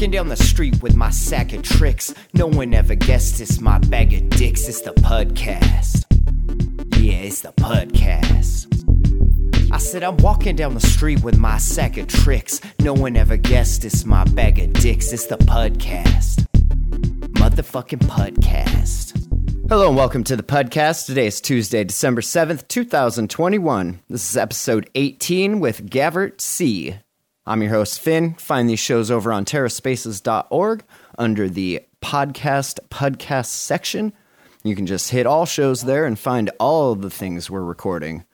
walking down the street with my sack of tricks. No one ever guessed it's my bag of dicks. It's the Pudcast. Yeah, it's the Pudcast. I said I'm walking down the street with my sack of tricks. No one ever guessed it's my bag of dicks. It's the Pudcast. Motherfucking Pudcast. Hello and welcome to the Pudcast. Today is Tuesday, December 7th, 2021. This is episode 18 with Gavert C. I'm your host, Finn. Find these shows over on terraspaces.org under the Pudcast podcast section. You can just hit all shows there and find all of the things we're recording.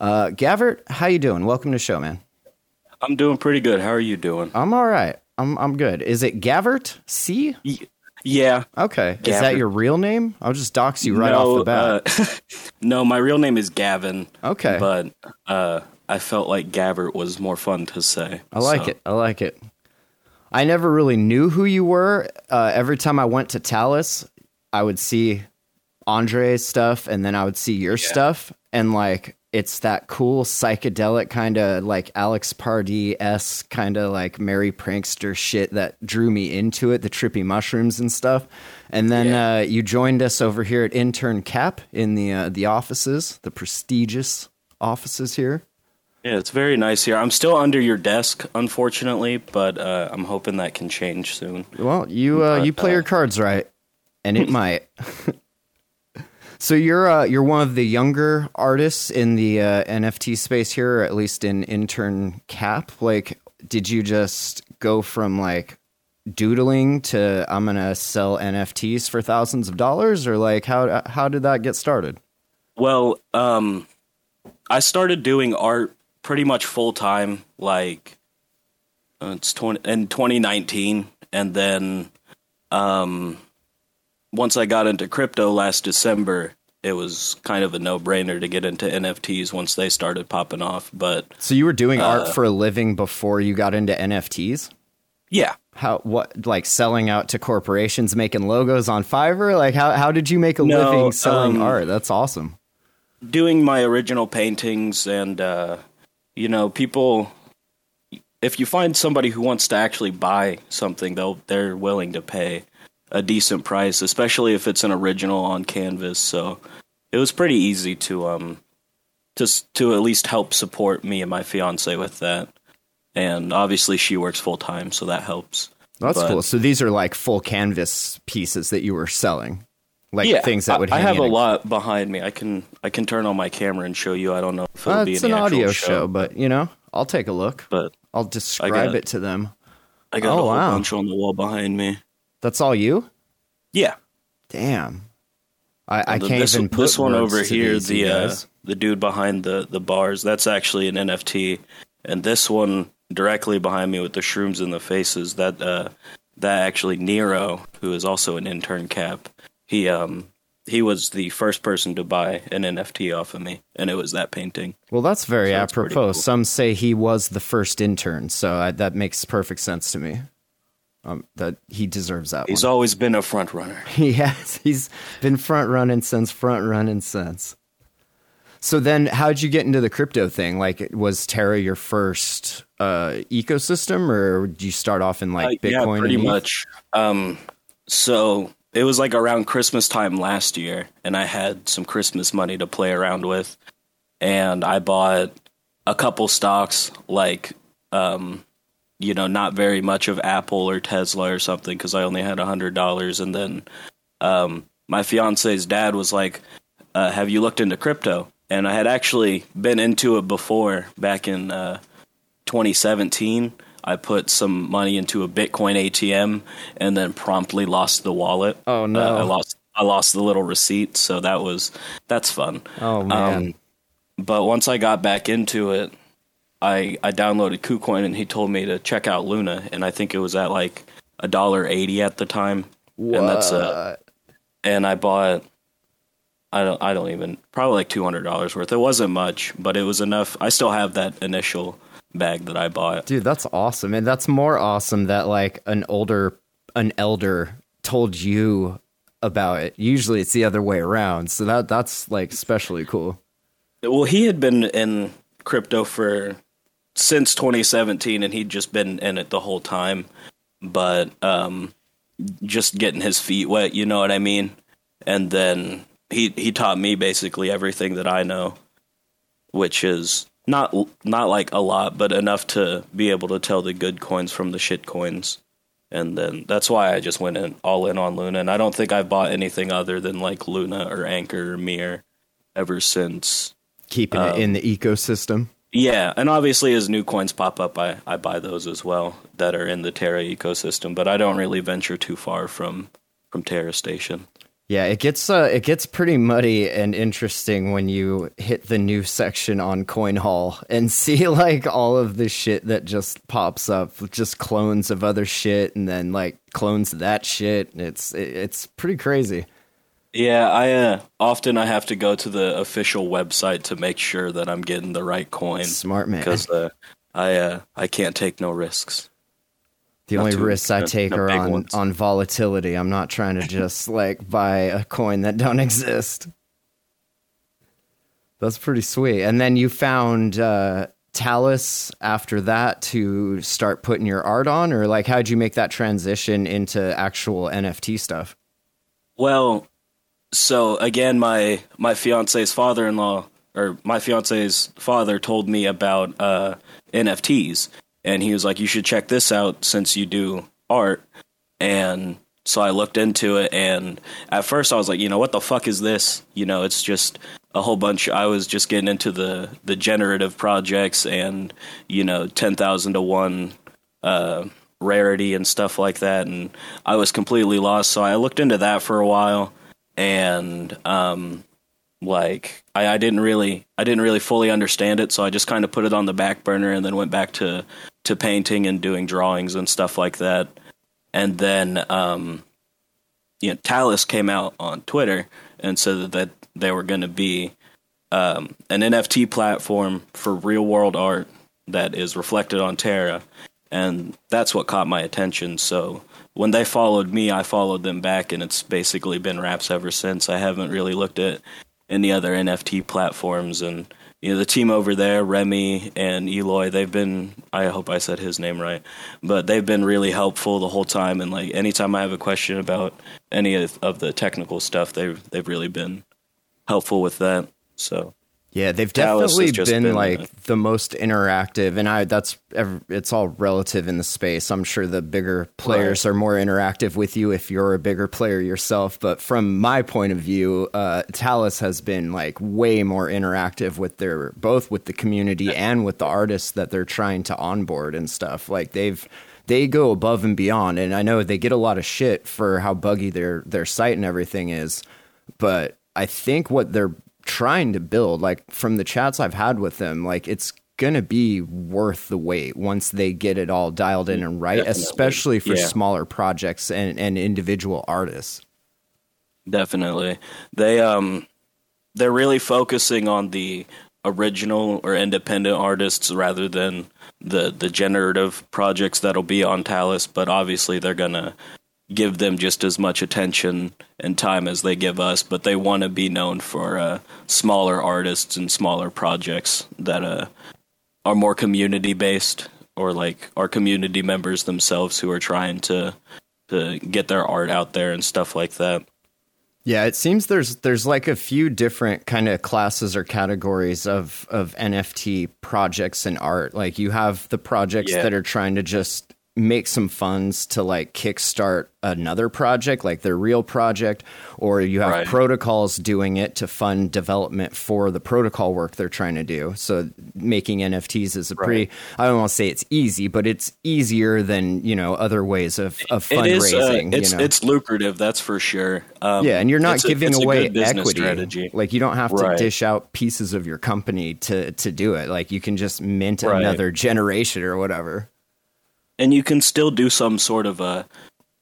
Uh, Gavert, how you doing? Welcome to the show, man. I'm doing pretty good. How are you doing? I'm all right. I'm I'm good. Is it Gavert C? Y- yeah. Okay. Is that your real name? I'll just dox you right no, off the bat. uh, no, my real name is Gavin. Okay. But uh, I felt like Gavert was more fun to say. I like so- it. I like it. I never really knew who you were. Uh, every time I went to Talis, I would see Andre's stuff and then I would see your stuff. And like, it's that cool psychedelic kind of like Alex Pardee s kind of like Merry Prankster shit that drew me into it, the trippy mushrooms and stuff. And then Yeah. uh, you joined us over here at Intern Cap in the uh, the offices, the prestigious offices here. Yeah, it's very nice here. I'm still under your desk, unfortunately, but uh, I'm hoping that can change soon. Well, you uh, But, you play uh, your cards right, and it might. so you're uh, you're one of the younger artists in the uh, NFT space here, or at least in intern cap. Like, did you just go from like doodling to I'm gonna sell NFTs for thousands of dollars, or like how how did that get started? Well, um, I started doing art pretty much full time, like uh, it's 20, in 2019, and then um, once I got into crypto last December, it was kind of a no brainer to get into NFTs once they started popping off. But So you were doing Uh, art for a living before you got into NFTs. yeah, How what like selling out to corporations, making logos on Fiverr? Like how how did you make a No, living selling um, art? That's awesome. doing my original paintings and uh you know people if you find somebody who wants to actually buy something they'll they're willing to pay a decent price especially if it's an original on canvas. So it was pretty easy to um to to at least help support me and my fiance with that. And obviously she works full time so that helps. That's but- cool. So these are like full canvas pieces that you were selling, like yeah, things that would. I, I have a lot behind me. I can I can turn on my camera and show you. I don't know if it'll Uh, be it's an audio show. but you know, I'll take a look. but I'll describe got- it to them. I got Oh, a whole wow. bunch on the wall behind me. That's all you? Yeah, Damn. I, I The- can't this, even put this one over here. The uh, the dude behind the the bars. That's actually an NFT, and this one directly behind me with the shrooms in the faces. That uh, that actually Nero, who is also an intern cap. He um he was the first person to buy an NFT off of me, and it was that painting. Well, that's very so apropos. cool. Some say he was the first intern, so I, that makes perfect sense to me. Um, that he deserves that He's one. always been a front runner. He has. He's been front running since front running since. So then, how'd you get into the crypto thing? Like, was Terra your first uh, ecosystem, or did you start off in like Uh, yeah, Bitcoin? pretty and much. Um, so it was like around Christmas time last year, and I had some Christmas money to play around with, and I bought a couple stocks, like, um, you know, not very much of Apple or Tesla or something, because I only had a hundred dollars, and then um, my fiance's dad was like, uh, "Have you looked into crypto?" And I had actually been into it before, back in uh, 2017. I put some money into a Bitcoin ATM and then promptly lost the wallet. Oh, no. Uh, I lost I lost the little receipt, so that was that's fun. Oh man, Um, but once I got back into it, I I downloaded KuCoin and he told me to check out Luna, and I think it was at like a dollar eighty at the time. And that's uh, and I bought. I don't. I don't even probably like two hundred dollars worth. It wasn't much, but it was enough. I still have that initial bag that I bought. dude, that's awesome, and that's more awesome that like an older, an elder told you about it. Usually, it's the other way around. So that that's like especially cool. Well, he had been in crypto for since 2017, and he'd just been in it the whole time. but um, just getting his feet wet. You know what I mean? And then he he taught me basically everything that I know, which is not not like a lot, but enough to be able to tell the good coins from the shit coins. And then that's why I just went in all in on Luna. And I don't think I've bought anything other than like Luna or Anchor or Mir ever since. Keeping um, it in the ecosystem. Yeah, and obviously as new coins pop up, I, I buy those as well that are in the Terra ecosystem. But I don't really venture too far from from Terra Station. Yeah, it gets uh, it gets pretty muddy and interesting when you hit the new section on CoinHall and see like all of the shit that just pops up, just clones of other shit, and then like clones of that shit. It's it, it's pretty crazy. Yeah, I uh, often I have to go to the official website to make sure that I'm getting the right coin. Smart man, because uh, I uh, I can't take no risks. The only risks I take are on, on volatility. I'm not trying to just like buy a coin that don't exist. That's pretty sweet. And then you found uh, Talis after that to start putting your art on, or like how'd you make that transition into actual NFT stuff? Well, so again, my my fiance's father in law or my fiance's father told me about uh, NFTs, and he was like, "You should check this out since you do art." And so I looked into it, and at first I was like, "You know what the fuck is this?" You know, it's just a whole bunch. I was just getting into the the generative projects, and you know, ten thousand to one uh, rarity and stuff like that, and I was completely lost. So I looked into that for a while, and um, like I, I didn't really I didn't really fully understand it, so I just kind of put it on the back burner and then went back to to painting and doing drawings and stuff like that. And then um, you know, Talis came out on Twitter and said that they were going to be um, an NFT platform for real world art that is reflected on Terra, and that's what caught my attention. So when they followed me, I followed them back, and it's basically been Raps ever since. I haven't really looked at any other NFT platforms. And you know, the team over there, Remy and Eloy, they've been. I hope I said his name right, but they've been really helpful the whole time. And like anytime I have a question about any of, of the technical stuff, they've they've really been helpful with that. So yeah, they've definitely been, been, like the most interactive, and I that's it's all relative in the space. I'm sure the bigger players right. are more interactive with you if you're a bigger player yourself. But from my point of view, uh, Talis has been like way more interactive with their both with the community and with the artists that they're trying to onboard and stuff. Like they've they go above and beyond, and I know they get a lot of shit for how buggy their their site and everything is, but I think what they're trying to build like from the chats I've had with them like it's going to be worth the wait once they get it all dialed in and right Definitely. especially for yeah. smaller projects and and individual artists Definitely. They um they're really focusing on the original or independent artists rather than the the generative projects that'll be on Talis, but obviously they're going to give them just as much attention and time as they give us, but they want to be known for uh, smaller artists and smaller projects that uh, are more community based or like our community members themselves who are trying to to get their art out there and stuff like that. Yeah, it seems there's there's like a few different kind of classes or categories of of NFT projects and art. Like you have the projects yeah. that are trying to just make some funds to like kickstart another project, like their real project, or you have right. protocols doing it to fund development for the protocol work they're trying to do. So making NFTs is a right. pretty I don't want to say it's easy, but it's easier than, you know, other ways of, of fundraising. It is, uh, it's, you know? it's lucrative, that's for sure. Um, yeah, and you're not giving a, away equity. Strategy. Like you don't have to right. dish out pieces of your company to to do it. Like you can just mint another generation or whatever and you can still do some sort of a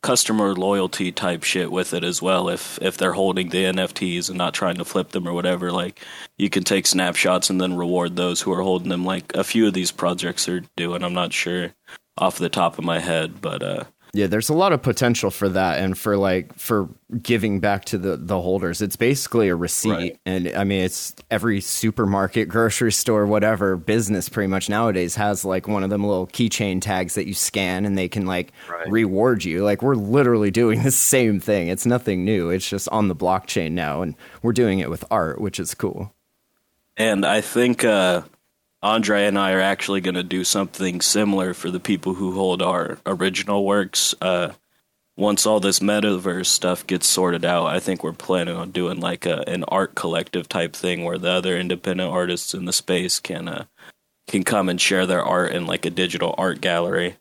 customer loyalty type shit with it as well if if they're holding the NFTs and not trying to flip them or whatever. Like you can take snapshots and then reward those who are holding them. Like a few of these projects are doing. I'm not sure off the top of my head but uh Yeah, there's a lot of potential for that and for like for giving back to the the holders. It's basically a receipt right. and I mean it's every supermarket, grocery store, whatever business pretty much nowadays has like one of them little keychain tags that you scan and they can like right. reward you. Like we're literally doing the same thing. It's nothing new. It's just on the blockchain now and we're doing it with art, which is cool. And I think uh Andre and I are actually going to do something similar for the people who hold our original works. Uh, once all this metaverse stuff gets sorted out, I think we're planning on doing like a, an art collective type thing where the other independent artists in the space can uh, can come and share their art in like a digital art gallery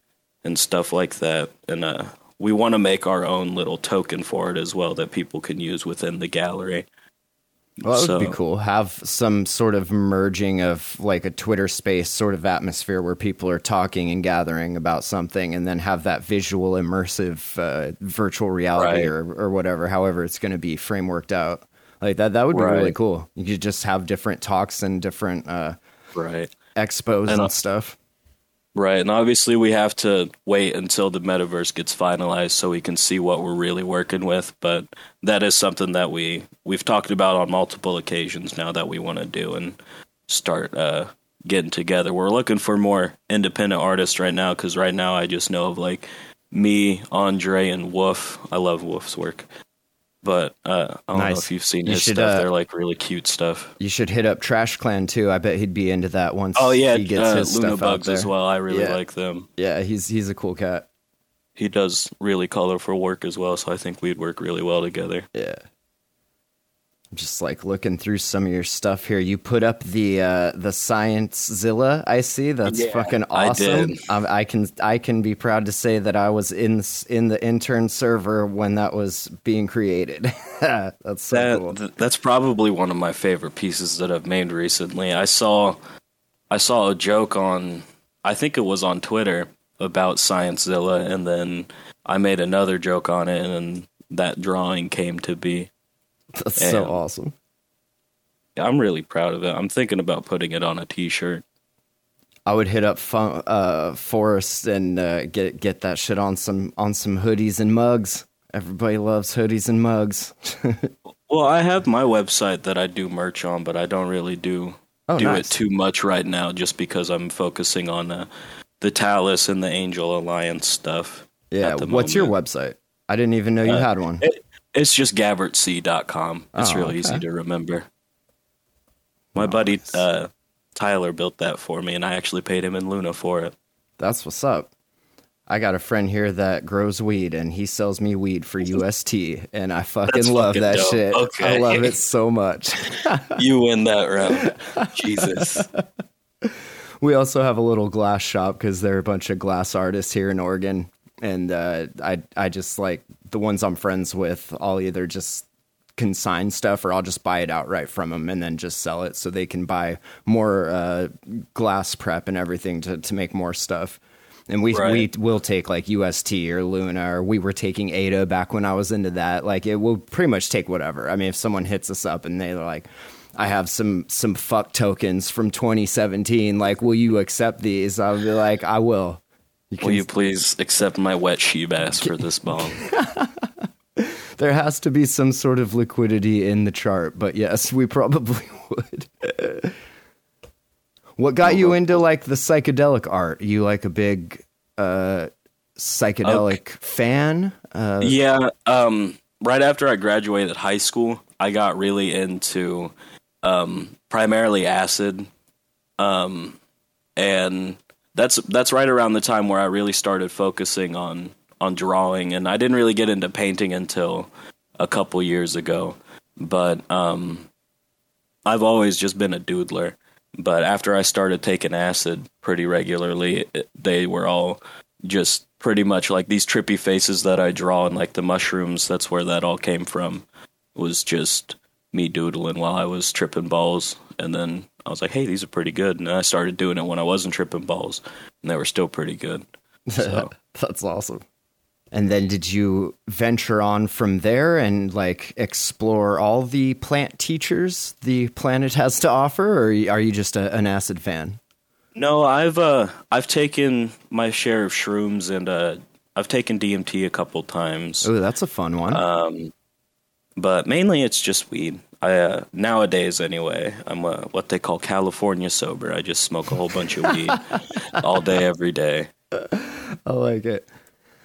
and stuff like that. And uh, we want to make our own little token for it as well that people can use within the gallery. Well, that would be cool. Have some sort of merging of like a Twitter space sort of atmosphere where people are talking and gathering about something, and then have that visual, immersive, uh, virtual reality right. or or whatever, however it's going to be frameworked out. Like that, that would be right. really cool. You could just have different talks and different uh, right expos and, and stuff. Right, and obviously we have to wait until the metaverse gets finalized so we can see what we're really working with. But that is something that we we've talked about on multiple occasions now that we want to do and start uh, getting together. We're looking for more independent artists right now because right now I just know of like me, Andre, and Wolf. I love Wolf's work. But uh, I don't nice. know if you've seen you his should, stuff. Uh, They're like really cute stuff. You should hit up Trash Clan too. I bet he'd be into that once. Oh yeah, he gets uh, his Luna stuff Bugs out there. as well. I really yeah. like them. Yeah, he's he's a cool cat. He does really colorful work as well, so I think we'd work really well together. Yeah just like looking through some of your stuff here. You put up the uh, the Science Zilla. I see. That's yeah, fucking awesome. I, um, I, can I can be proud to say that I was in in the intern server when that was being created. that's so that, cool. Th- that's probably one of my favorite pieces that I've made recently. I saw I saw a joke on I think it was on Twitter about Science Zilla, and then I made another joke on it, and that drawing came to be. That's and so awesome. I'm really proud of it. I'm thinking about putting it on a T-shirt. I would hit up fun, uh, Forest and uh, get get that shit on some on some hoodies and mugs. Everybody loves hoodies and mugs. well, I have my website that I do merch on, but I don't really do oh, do nice. it too much right now, just because I'm focusing on uh, the Talis and the Angel Alliance stuff. Yeah, what's moment. your website? I didn't even know you uh, had one. It, it's just gavertc.com. It's oh, real okay. easy to remember. My nice. buddy uh, Tyler built that for me, and I actually paid him in Luna for it. That's what's up. I got a friend here that grows weed, and he sells me weed for UST, and I fucking That's love fucking that dope. shit. Okay. I love it so much. you win that round, Jesus. We also have a little glass shop because there are a bunch of glass artists here in Oregon, and uh, I I just like the ones I'm friends with, I'll either just consign stuff or I'll just buy it outright from them and then just sell it so they can buy more uh, glass prep and everything to, to make more stuff. And we right. we will take like UST or Luna or we were taking Ada back when I was into that. Like it will pretty much take whatever. I mean, if someone hits us up and they're like, I have some some fuck tokens from 2017. Like, will you accept these? I'll be like, I will. You Will you please accept my wet she bass for this bong? there has to be some sort of liquidity in the chart, but yes, we probably would. what got you into like the psychedelic art? You like a big uh, psychedelic okay. fan? Uh, yeah. Um, right after I graduated high school, I got really into um, primarily acid, um, and that's that's right around the time where I really started focusing on on drawing, and I didn't really get into painting until a couple years ago. But um, I've always just been a doodler. But after I started taking acid pretty regularly, it, they were all just pretty much like these trippy faces that I draw and like the mushrooms. That's where that all came from. Was just me doodling while I was tripping balls, and then I was like, "Hey, these are pretty good." And I started doing it when I wasn't tripping balls, and they were still pretty good. So. That's awesome. And then did you venture on from there and like explore all the plant teachers the planet has to offer, or are you just a, an acid fan? No, I've uh, I've taken my share of shrooms and uh, I've taken DMT a couple times. Oh, that's a fun one. Um, but mainly it's just weed. I uh, nowadays anyway, I'm a, what they call California sober. I just smoke a whole bunch of weed all day, every day. I like it.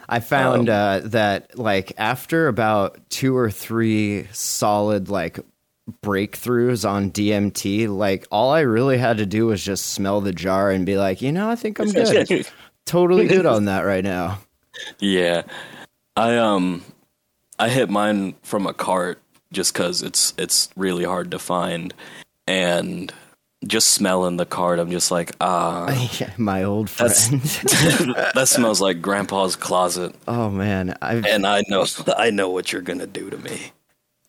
I found um, uh, that like after about two or three solid like breakthroughs on DMT, like all I really had to do was just smell the jar and be like, you know, I think I'm good. totally good on that right now. Yeah. I um I hit mine from a cart just cuz it's it's really hard to find and just smelling the cart I'm just like, ah, my old friend. that smells like grandpa's closet. Oh man, I've... and I know I know what you're going to do to me.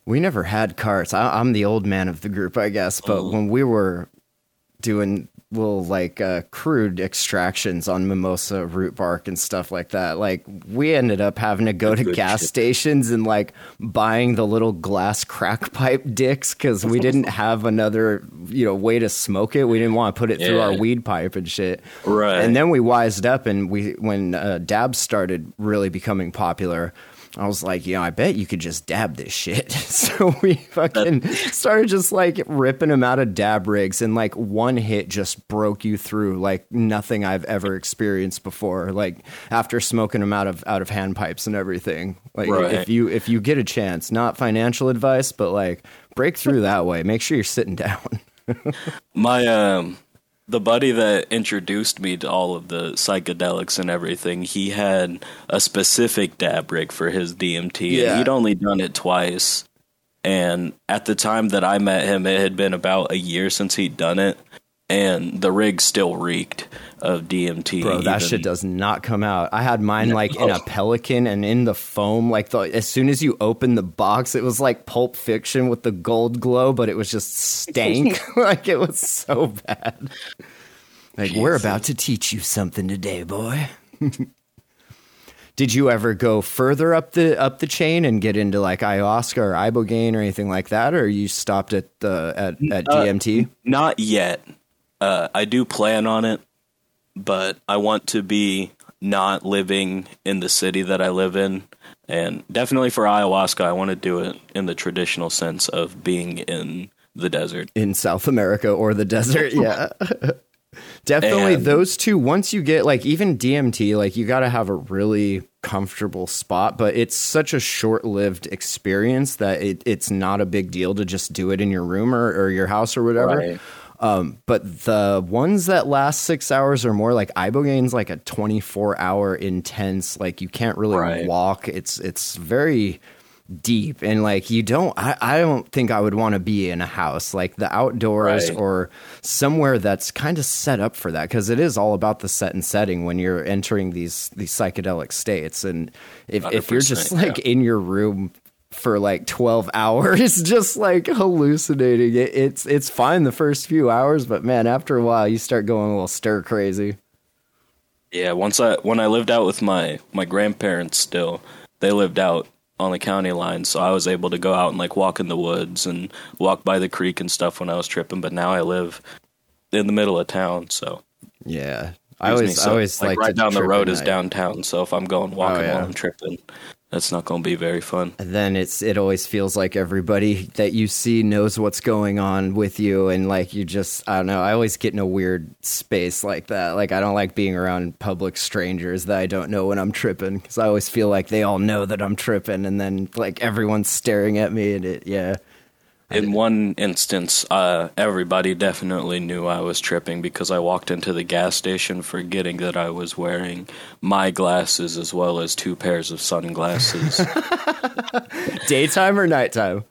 We never had carts. I, am the old man of the group, I guess. But oh. when we were doing little like uh, crude extractions on mimosa root bark and stuff like that, like we ended up having to go to gas shit. stations and like buying the little glass crack pipe dicks because we didn't have another you know way to smoke it. We didn't want to put it yeah. through our weed pipe and shit. Right. And then we wised up and we when uh, dabs started really becoming popular I was like, yeah, I bet you could just dab this shit. so we fucking started just like ripping them out of dab rigs, and like one hit just broke you through like nothing I've ever experienced before. Like after smoking them out of out of hand pipes and everything. Like right. if you if you get a chance, not financial advice, but like break through that way. Make sure you're sitting down. My um the buddy that introduced me to all of the psychedelics and everything, he had a specific dab rig for his DMT. Yeah. And he'd only done it twice. And at the time that I met him, it had been about a year since he'd done it. And the rig still reeked of DMT. Bro, that even. shit does not come out. I had mine like in a pelican and in the foam. Like the, as soon as you open the box, it was like Pulp Fiction with the gold glow, but it was just stank. like it was so bad. Like Jesus. we're about to teach you something today, boy. Did you ever go further up the up the chain and get into like ayahuasca or ibogaine or anything like that, or you stopped at the at, at DMT? Uh, not yet. Uh, I do plan on it, but I want to be not living in the city that I live in. And definitely for ayahuasca, I want to do it in the traditional sense of being in the desert. In South America or the desert, yeah. Definitely and, those two. Once you get like even DMT, like you got to have a really comfortable spot, but it's such a short lived experience that it, it's not a big deal to just do it in your room or, or your house or whatever. Right. Um, but the ones that last six hours or more, like Ibogaine's like a 24 hour intense, like you can't really right. walk. It's, it's very deep and like you don't I, I don't think I would want to be in a house like the outdoors right. or somewhere that's kind of set up for that because it is all about the set and setting when you're entering these these psychedelic states and if, if you're just like yeah. in your room for like 12 hours just like hallucinating. It, it's it's fine the first few hours but man after a while you start going a little stir crazy. Yeah once i when i lived out with my my grandparents still they lived out on the county line so i was able to go out and like walk in the woods and walk by the creek and stuff when i was tripping but now i live in the middle of town so. Yeah. I always, so, I always like, like right down the road is downtown. So if I'm going oh, walking oh, yeah. while I'm tripping, that's not going to be very fun. And then it's it always feels like everybody that you see knows what's going on with you, and like you just I don't know. I always get in a weird space like that. Like I don't like being around public strangers that I don't know when I'm tripping because I always feel like they all know that I'm tripping, and then like everyone's staring at me, and it yeah in one instance, uh, everybody definitely knew I was tripping because I walked into the gas station forgetting that I was wearing my glasses as well as two pairs of sunglasses. Daytime or nighttime?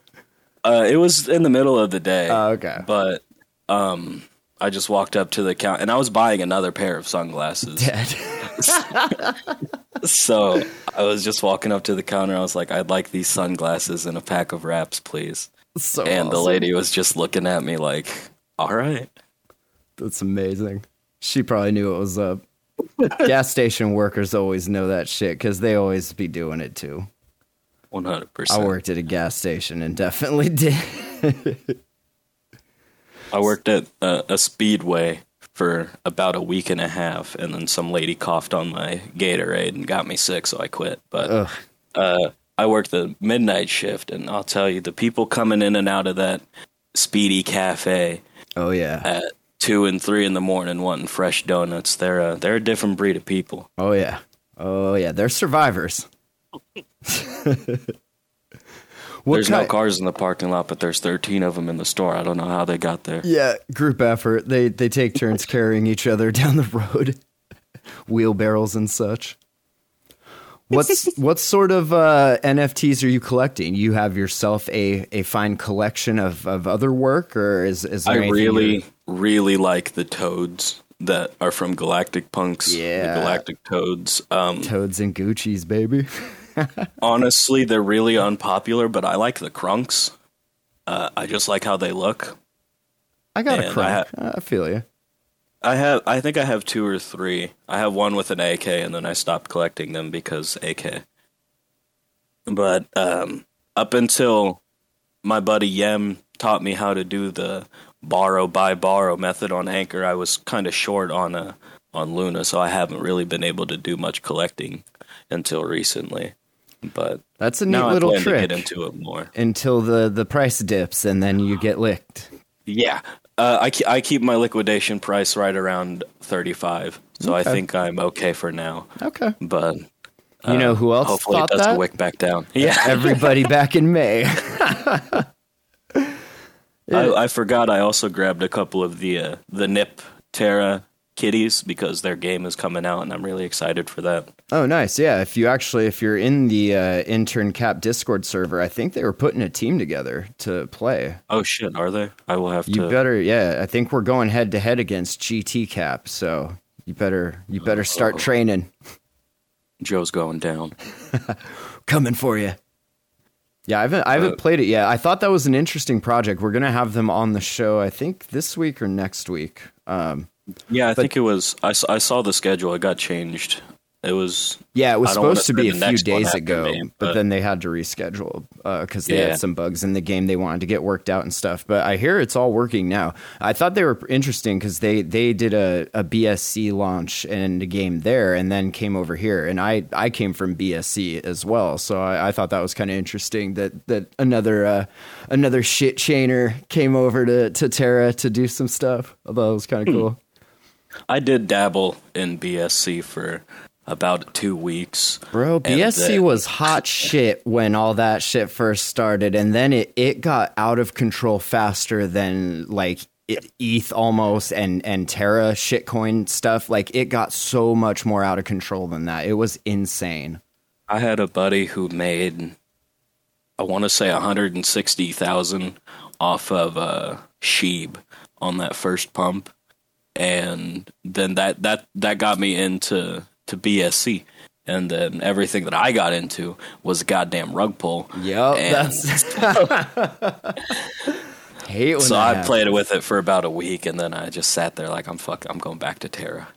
Uh, it was in the middle of the day. Oh, okay. But um, I just walked up to the count, and I was buying another pair of sunglasses. Dead. so I was just walking up to the counter. I was like, "I'd like these sunglasses and a pack of wraps, please." So and awesome. the lady was just looking at me like, "All right." That's amazing. She probably knew it was up. Gas station workers always know that shit because they always be doing it too. One hundred percent. I worked at a gas station and definitely did. I worked at a, a speedway for about a week and a half, and then some lady coughed on my Gatorade and got me sick, so I quit. But uh, I work the midnight shift, and I'll tell you, the people coming in and out of that Speedy Cafe. Oh yeah. At two and three in the morning, wanting fresh donuts. They're a, they're a different breed of people. Oh yeah. Oh yeah. They're survivors. there's no cars in the parking lot, but there's 13 of them in the store. I don't know how they got there. Yeah, group effort. They they take turns carrying each other down the road, wheelbarrows and such. What's what sort of uh, NFTs are you collecting? You have yourself a, a fine collection of, of other work, or is is I really really like the toads that are from Galactic Punks. Yeah, Galactic Toads. Um, toads and Gucci's, baby. honestly, they're really unpopular, but I like the Krunks. Uh, I just like how they look. I got and a crunk. I, ha- I feel you. I have. I think I have two or three. I have one with an AK, and then I stopped collecting them because AK. But um, up until my buddy Yem taught me how to do the borrow buy borrow method on Anchor, I was kind of short on a uh, on Luna, so I haven't really been able to do much collecting until recently. But that's a neat little trick. To get into it more until the the price dips, and then you get licked. Yeah, uh, I, I keep my liquidation price right around 35. So okay. I think I'm okay for now. Okay. But uh, you know who else hopefully thought it doesn't that? wick back down. Yeah. Everybody back in May. I, I, forgot I also grabbed a couple of the uh, the Nip Terra kitties because their game is coming out and I'm really excited for that. Oh, nice. Yeah. If you actually, if you're in the uh, intern cap Discord server, I think they were putting a team together to play. Oh shit, are they? I will have you to. You better, yeah. I think we're going head to head against GT cap, so you better, you better start oh. training. Joe's going down. Coming for you. Yeah, I haven't, I haven't uh, played it yet. I thought that was an interesting project. We're gonna have them on the show. I think this week or next week. Um, yeah, I but, think it was. I, I saw the schedule. It got changed. It was yeah, it was supposed to be a few days ago, but, but, then they had to reschedule because uh, they yeah. had some bugs in the game they wanted to get worked out and stuff. But I hear it's all working now. I thought they were interesting because they they did a, a BSC launch and a game there, and then came over here, and I I came from BSC as well, so I, I thought that was kind of interesting that that another uh, another shit chainer came over to to Terra to do some stuff. I thought it was kind of hmm. cool. I did dabble in BSC for about two weeks. Bro, BSC then, was hot shit when all that shit first started, and then it, it got out of control faster than like ETH almost and and Terra shitcoin stuff. Like it got so much more out of control than that. It was insane. I had a buddy who made I want to say 160,000 off of uh Sheeb on that first pump and then that that that got me into to BSC. And then everything that I got into was goddamn rug pull. Yep, that's hate. so I happens. played with it for about a week, and then I just sat there like I'm fuck. I'm going back to Terra.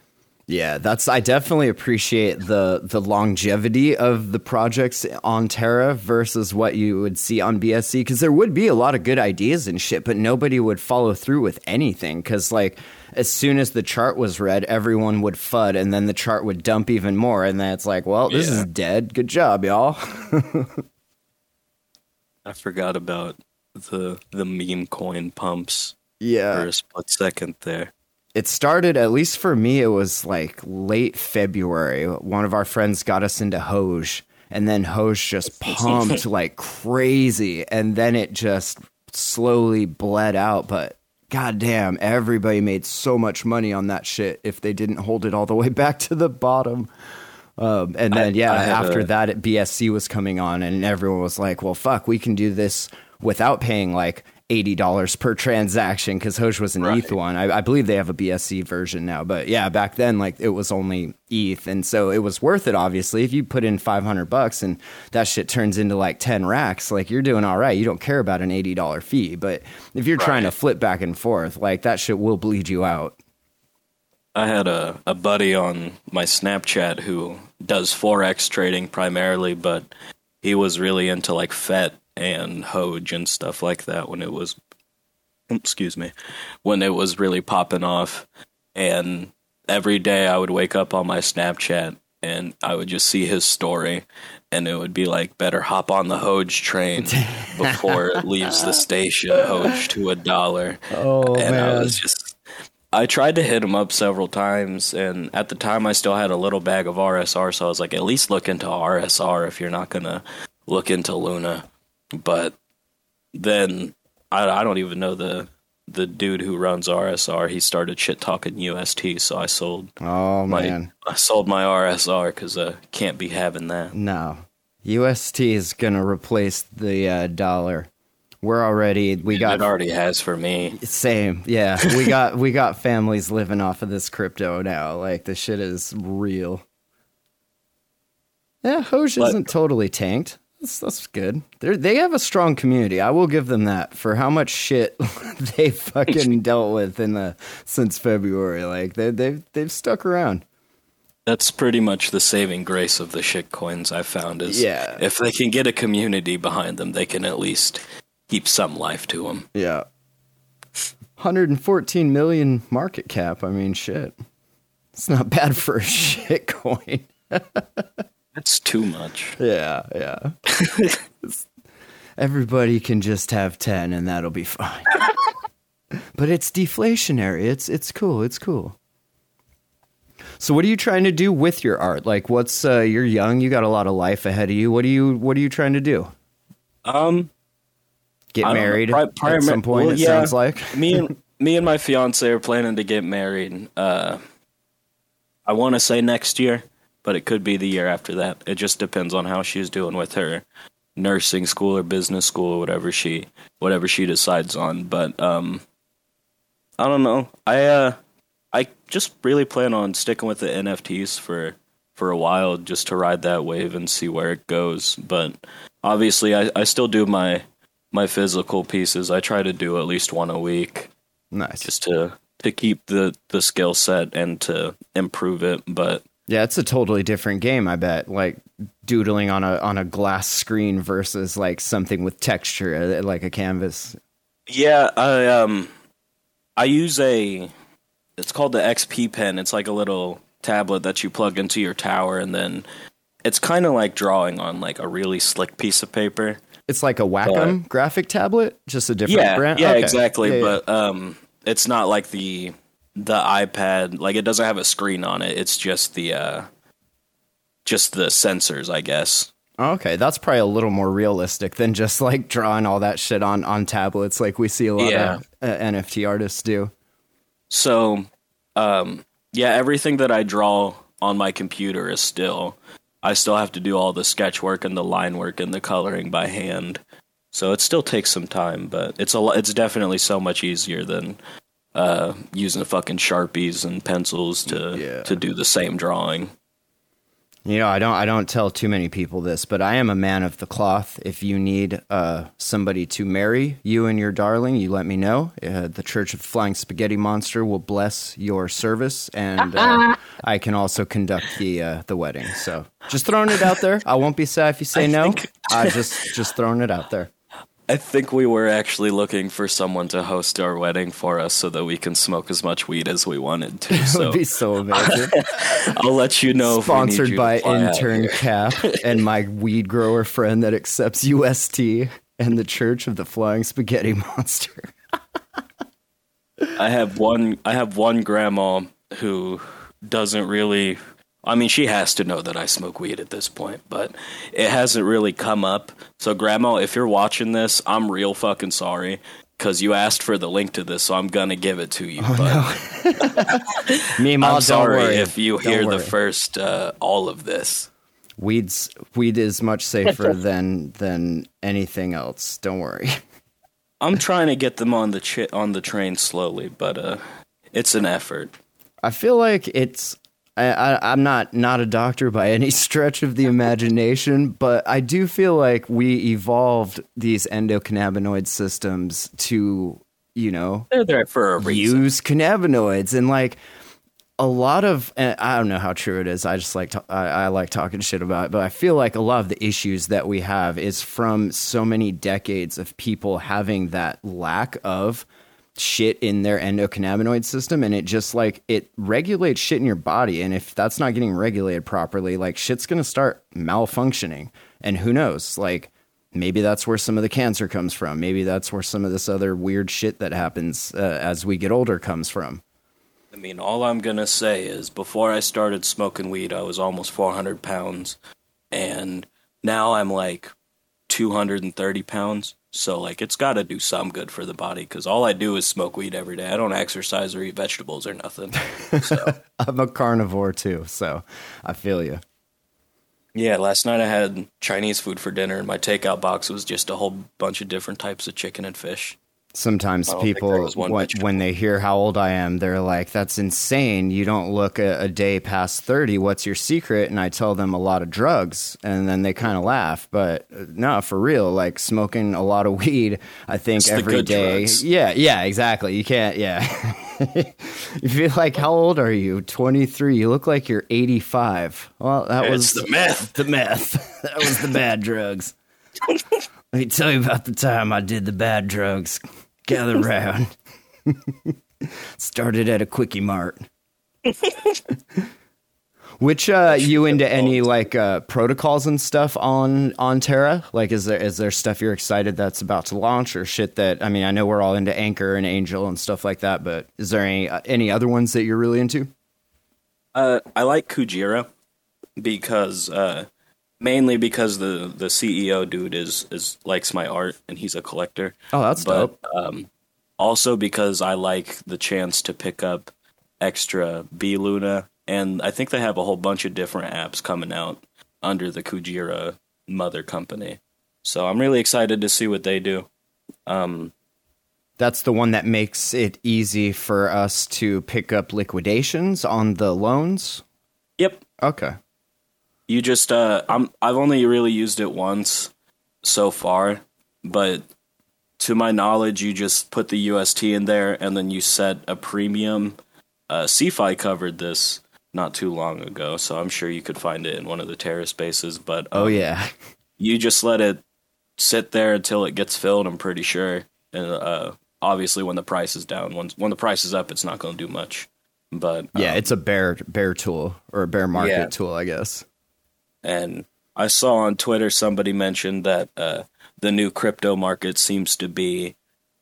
Yeah, that's I definitely appreciate the the longevity of the projects on Terra versus what you would see on BSC because there would be a lot of good ideas and shit, but nobody would follow through with anything because like as soon as the chart was read, everyone would FUD, and then the chart would dump even more, and then it's like, well, this yeah. is dead. Good job, y'all. I forgot about the the meme coin pumps. Yeah, for a split second there it started at least for me it was like late february one of our friends got us into HOGE and then HOGE just pumped like crazy and then it just slowly bled out but goddamn everybody made so much money on that shit if they didn't hold it all the way back to the bottom. Um, and then yeah I after a... that bsc was coming on and everyone was like well fuck we can do this without paying like eighty dollars per transaction because HOGE was an right. ETH one. I, I, believe they have a BSC version now, but yeah, back then like it was only ETH, and so it was worth it. Obviously, if you put in five hundred bucks and that shit turns into like ten racks, like you're doing all right. You don't care about an eighty dollar fee, but if you're right. trying to flip back and forth, like that shit will bleed you out. I had a, a buddy on my Snapchat who does forex trading primarily, but he was really into like FET and HOGE and stuff like that when it was excuse me when it was really popping off and every day I would wake up on my Snapchat and I would just see his story, and it would be like, "Better hop on the HOGE train before it leaves the station. HOGE to a dollar." Oh and man! I was just, I tried to hit him up several times, and at the time I still had a little bag of RSR, so I was like, at least look into RSR if you're not gonna look into Luna. But then I, I don't even know the the dude who runs RSR, he started shit talking UST, so I sold. Oh my, man, I sold my RSR because I uh, can't be having that. No, UST is gonna replace the uh, dollar. We're already we got it already has for me. Same, yeah. We got we got families living off of this crypto now. Like the shit is real. Yeah, HOGE isn't totally tanked. That's, that's good. They they have a strong community. I will give them that for how much shit they fucking dealt with in the since February. Like they they've they've stuck around. That's pretty much the saving grace of the shit coins I found is yeah. if they can get a community behind them, they can at least keep some life to them. Yeah. 114 million market cap. I mean, shit. It's not bad for a shit coin. That's too much. Yeah, yeah. Everybody can just have 10 and that'll be fine. but it's deflationary. It's it's cool. It's cool. So what are you trying to do with your art? Like what's uh you're young, you got a lot of life ahead of you. What are you what are you trying to do? Um get married pri- pri- at some point well, it yeah, sounds like. me and me and my fiance are planning to get married uh I want to say next year but it could be the year after that. It just depends on how she's doing with her nursing school or business school or whatever she whatever she decides on. But um, I don't know. I uh, I just really plan on sticking with the NFTs for for a while just to ride that wave and see where it goes. But obviously, I, I still do my my physical pieces. I try to do at least one a week. Nice, just to to keep the the skill set and to improve it. But yeah, it's a totally different game, I bet. Like doodling on a on a glass screen versus like something with texture uh, like a canvas. Yeah, I um I use a it's called the XP pen. It's like a little tablet that you plug into your tower and then it's kind of like drawing on like a really slick piece of paper. It's like a Wacom but, graphic tablet, just a different yeah, brand. Yeah, okay. exactly. Yeah, yeah. But um it's not like the the iPad like it doesn't have a screen on it. It's just the uh just the sensors, I guess. Okay, that's probably a little more realistic than just like drawing all that shit on on tablets like we see a lot yeah. of uh, NFT artists do. So, um yeah, everything that I draw on my computer is still I still have to do all the sketch work and the line work and the coloring by hand. So it still takes some time, but it's a it's definitely so much easier than uh, using fucking sharpies and pencils to yeah. to do the same drawing. You know, I don't I don't tell too many people this, but I am a man of the cloth. If you need uh, somebody to marry you and your darling, you let me know. Uh, the Church of Flying Spaghetti Monster will bless your service, and uh, I can also conduct the uh, the wedding. So, just throwing it out there. I won't be sad if you say I no. Think- I just just throwing it out there. I think we were actually looking for someone to host our wedding for us so that we can smoke as much weed as we wanted to. So. would be so amazing. I'll let you know. Sponsored by Intern Cap and my weed grower friend that accepts UST and the Church of the Flying Spaghetti Monster. I have one. I have one grandma who doesn't really I mean, she has to know that I smoke weed at this point, but it hasn't really come up. So, Grandma, if you're watching this, I'm real fucking sorry because you asked for the link to this, so I'm gonna give it to you. Oh, but no. I'm sorry if you don't hear worry. the first uh, all of this. Weed's weed is much safer than than anything else. Don't worry. I'm trying to get them on the chi- on the train slowly, but uh, it's an effort. I feel like it's I, am not not a doctor by any stretch of the imagination, but I do feel like we evolved these endocannabinoid systems to, you know, they're there for a reason. Use cannabinoids and like a lot of eh, I don't know how true it is. I just like to, I, I like talking shit about it, but I feel like a lot of the issues that we have is from so many decades of people having that lack of shit in their endocannabinoid system and it just like it regulates shit in your body and if that's not getting regulated properly like shit's going to start malfunctioning. And who knows like maybe that's where some of the cancer comes from. Maybe that's where some of this other weird shit that happens uh, as we get older comes from. I mean all i'm going to say is before i started smoking weed i was almost 400 pounds and now i'm like 230 pounds so like it's got to do some good for the body because all I do is smoke weed every day. I don't exercise or eat vegetables or nothing. So. I'm a carnivore too, so I feel you. Yeah, last night I had Chinese food for dinner, and my takeout box was just a whole bunch of different types of chicken and fish. Sometimes people, when, when they hear how old I am, they're like, "That's insane! You don't look a, a, day past thirty. What's your secret?" And I tell them a lot of drugs, and then they kind of laugh. But uh, no, for real, like smoking a lot of weed. I think it's every day. Drugs. Yeah, yeah, exactly. You can't. Yeah. you feel like how old are you? Twenty three. You look like you're eighty five. Well, that it's was the meth. The meth. that was the bad drugs. Let me tell you about the time I did the bad drugs gather round. Started at a quickie mart. Which uh, you into any like uh, protocols and stuff on on Terra? Like, is there is there stuff you're excited that's about to launch or shit that I mean? I know we're all into Anchor and Angel and stuff like that, but is there any uh, any other ones that you're really into? Uh, I like Kujira because uh, mainly because the the CEO dude is is likes my art and he's a collector. Oh, that's but, dope. Um, also because I like the chance to pick up extra B Luna, and I think they have a whole bunch of different apps coming out under the Kujira mother company. So I'm really excited to see what they do. Um, that's the one that makes it easy for us to pick up liquidations on the loans. Yep. Okay. You just uh I'm I've only really used it once so far, but to my knowledge you just put the UST in there and then you set a premium. Uh CeFi covered this not too long ago, so I'm sure you could find it in one of the Terra spaces, but oh, um, Oh yeah. You just let it sit there until it gets filled, I'm pretty sure. And uh obviously when the price is down, when when the price is up, it's not going to do much. But yeah, um, it's a bear bear tool or a bear market yeah. tool, I guess. And I saw on Twitter somebody mentioned that uh, the new crypto market seems to be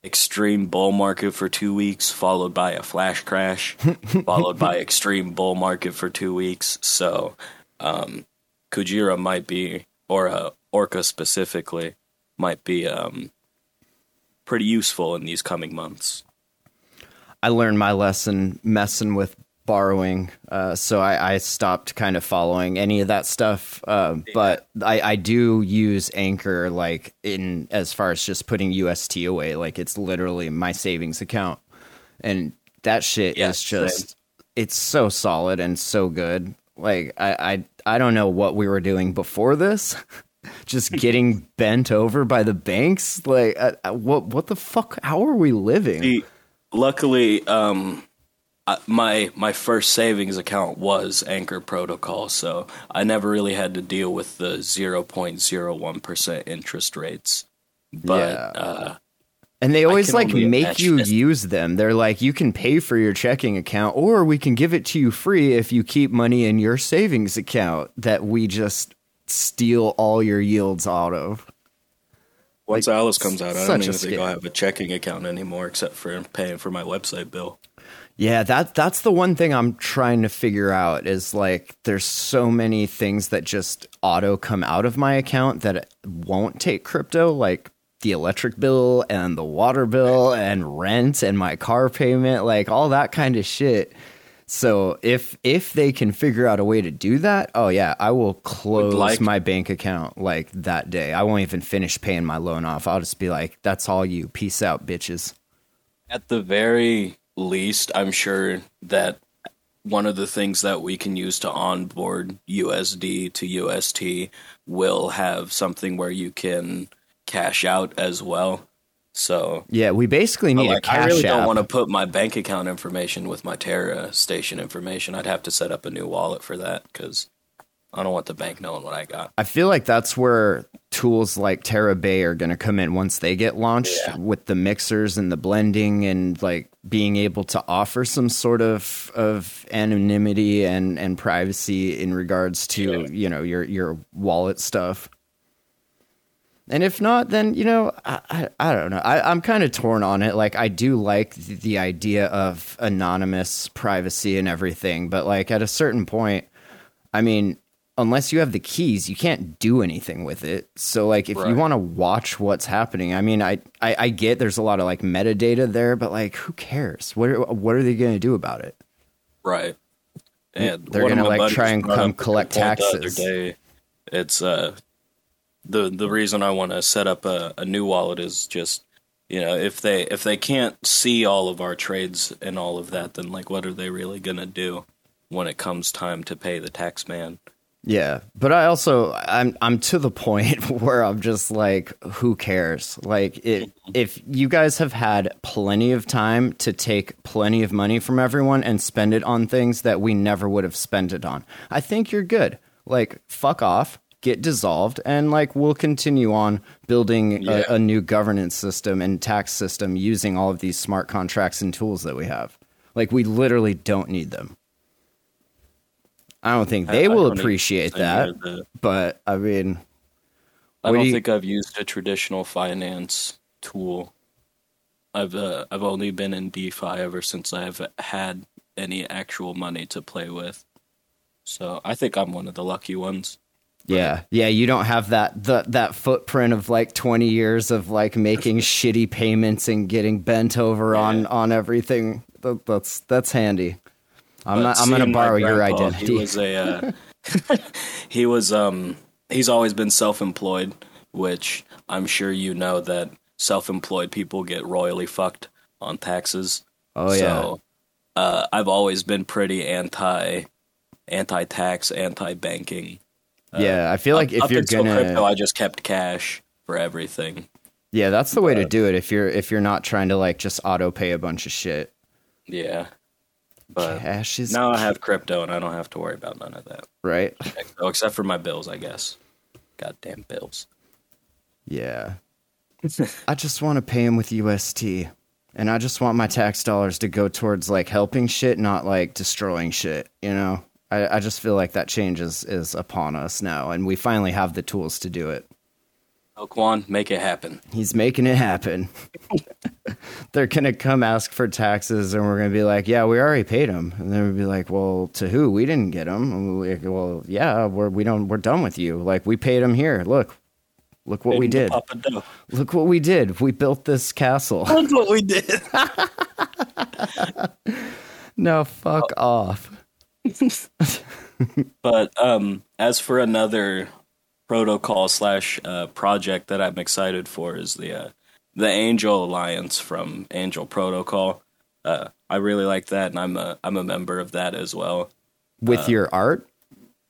extreme bull market for two weeks, followed by a flash crash, followed by extreme bull market for two weeks. So, um, Kujira might be, or uh, Orca specifically, might be um, pretty useful in these coming months. I learned my lesson messing with borrowing, uh, so I, I, stopped kind of following any of that stuff. Uh, yeah. But I, I, do use Anchor, like in as far as just putting UST away. Like it's literally my savings account, and that shit yeah, is just same. it's so solid and so good. Like I, I I don't know what we were doing before this. just getting bent over by the banks like uh, uh, what what the fuck how are we living See, luckily um my my first savings account was Anchor Protocol, so I never really had to deal with the zero point zero one percent interest rates. But yeah. uh, and they always like make you use them. They're like, you can pay for your checking account, or we can give it to you free if you keep money in your savings account that we just steal all your yields out of. Once like, Alice comes out, I don't even think I'll have a checking account anymore, except for paying for my website bill. Yeah, that that's the one thing I'm trying to figure out is like there's so many things that just auto come out of my account that won't take crypto like the electric bill and the water bill and rent and my car payment like all that kind of shit. So if if they can figure out a way to do that, oh yeah, I will close like, my bank account like that day. I won't even finish paying my loan off. I'll just be like, that's all you. Peace out, bitches. At the very least, I'm sure that one of the things that we can use to onboard USD to UST will have something where you can cash out as well. So yeah, we basically need like, a cash. I really app. don't want to put my bank account information with my Terra station information. I'd have to set up a new wallet for that because I don't want the bank knowing what I got. I feel like that's where tools like Terabay are going to come in once they get launched yeah. with the mixers and the blending and like being able to offer some sort of of anonymity and and privacy in regards to yeah. you know your your wallet stuff. And if not, then you know I I, I don't know. I, I'm kind of torn on it. Like I do like the, the idea of anonymous privacy and everything, but like at a certain point, I mean, unless you have the keys, you can't do anything with it. So like if right. you want to watch what's happening, I mean, I, I, I get there's a lot of like metadata there, but like who cares? What are, what are they going to do about it? Right. And they're going to like try and come collect taxes. Day, it's uh the the reason I want to set up a, a new wallet is just you know if they if they can't see all of our trades and all of that, then like what are they really going to do when it comes time to pay the tax man? Yeah, but I also I'm I'm to the point where I'm just like, who cares? Like, it, if you guys have had plenty of time to take plenty of money from everyone and spend it on things that we never would have spent it on, I think you're good. Like, fuck off, get dissolved, and like we'll continue on building yeah. a, a new governance system and tax system using all of these smart contracts and tools that we have. Like, we literally don't need them. I don't think they I, will appreciate that. The, but I mean, I don't do you, think I've used a traditional finance tool. I've uh, I've only been in DeFi ever since I've had any actual money to play with. So I think I'm one of the lucky ones. Yeah, yeah, you don't have that the, that footprint of like 20 years of like making shitty payments and getting bent over yeah. on on everything. That, that's that's handy. I'm not. I'm going to borrow your identity. He was a. Uh, he was. Um. He's always been self-employed, which I'm sure you know that self-employed people get royally fucked on taxes. Oh yeah. So, uh, I've always been pretty anti, anti-tax, anti-banking. Uh, yeah, I feel like if up you're gonna crypto, I just kept cash for everything. Yeah, that's the but, way to do it. If you're if you're not trying to like just auto pay a bunch of shit. Yeah. But cash is now I have crypto and I don't have to worry about none of that. Right. Oh, except for my bills, I guess. Goddamn bills. Yeah. I just want to pay him with UST. And I just want my tax dollars to go towards like helping shit, not like destroying shit, you know? I, I just feel like that change is, is upon us now, and we finally have the tools to do it. Do Kwon, make it happen. He's making it happen. They're gonna come ask for taxes, and we're gonna be like, "Yeah, we already paid them." And they would be like, "Well, to who? We didn't get them." Like, well, yeah, we're we don't we're done with you. Like, we paid them here. Look, look what we did. Look what we did. We built this castle. Look what we did. no, fuck oh. off. but um, as for another protocol slash uh, project that I'm excited for is the uh, the Angel Alliance from Angel Protocol. Uh, I really like that, and I'm a I'm a member of that as well. With uh, your art,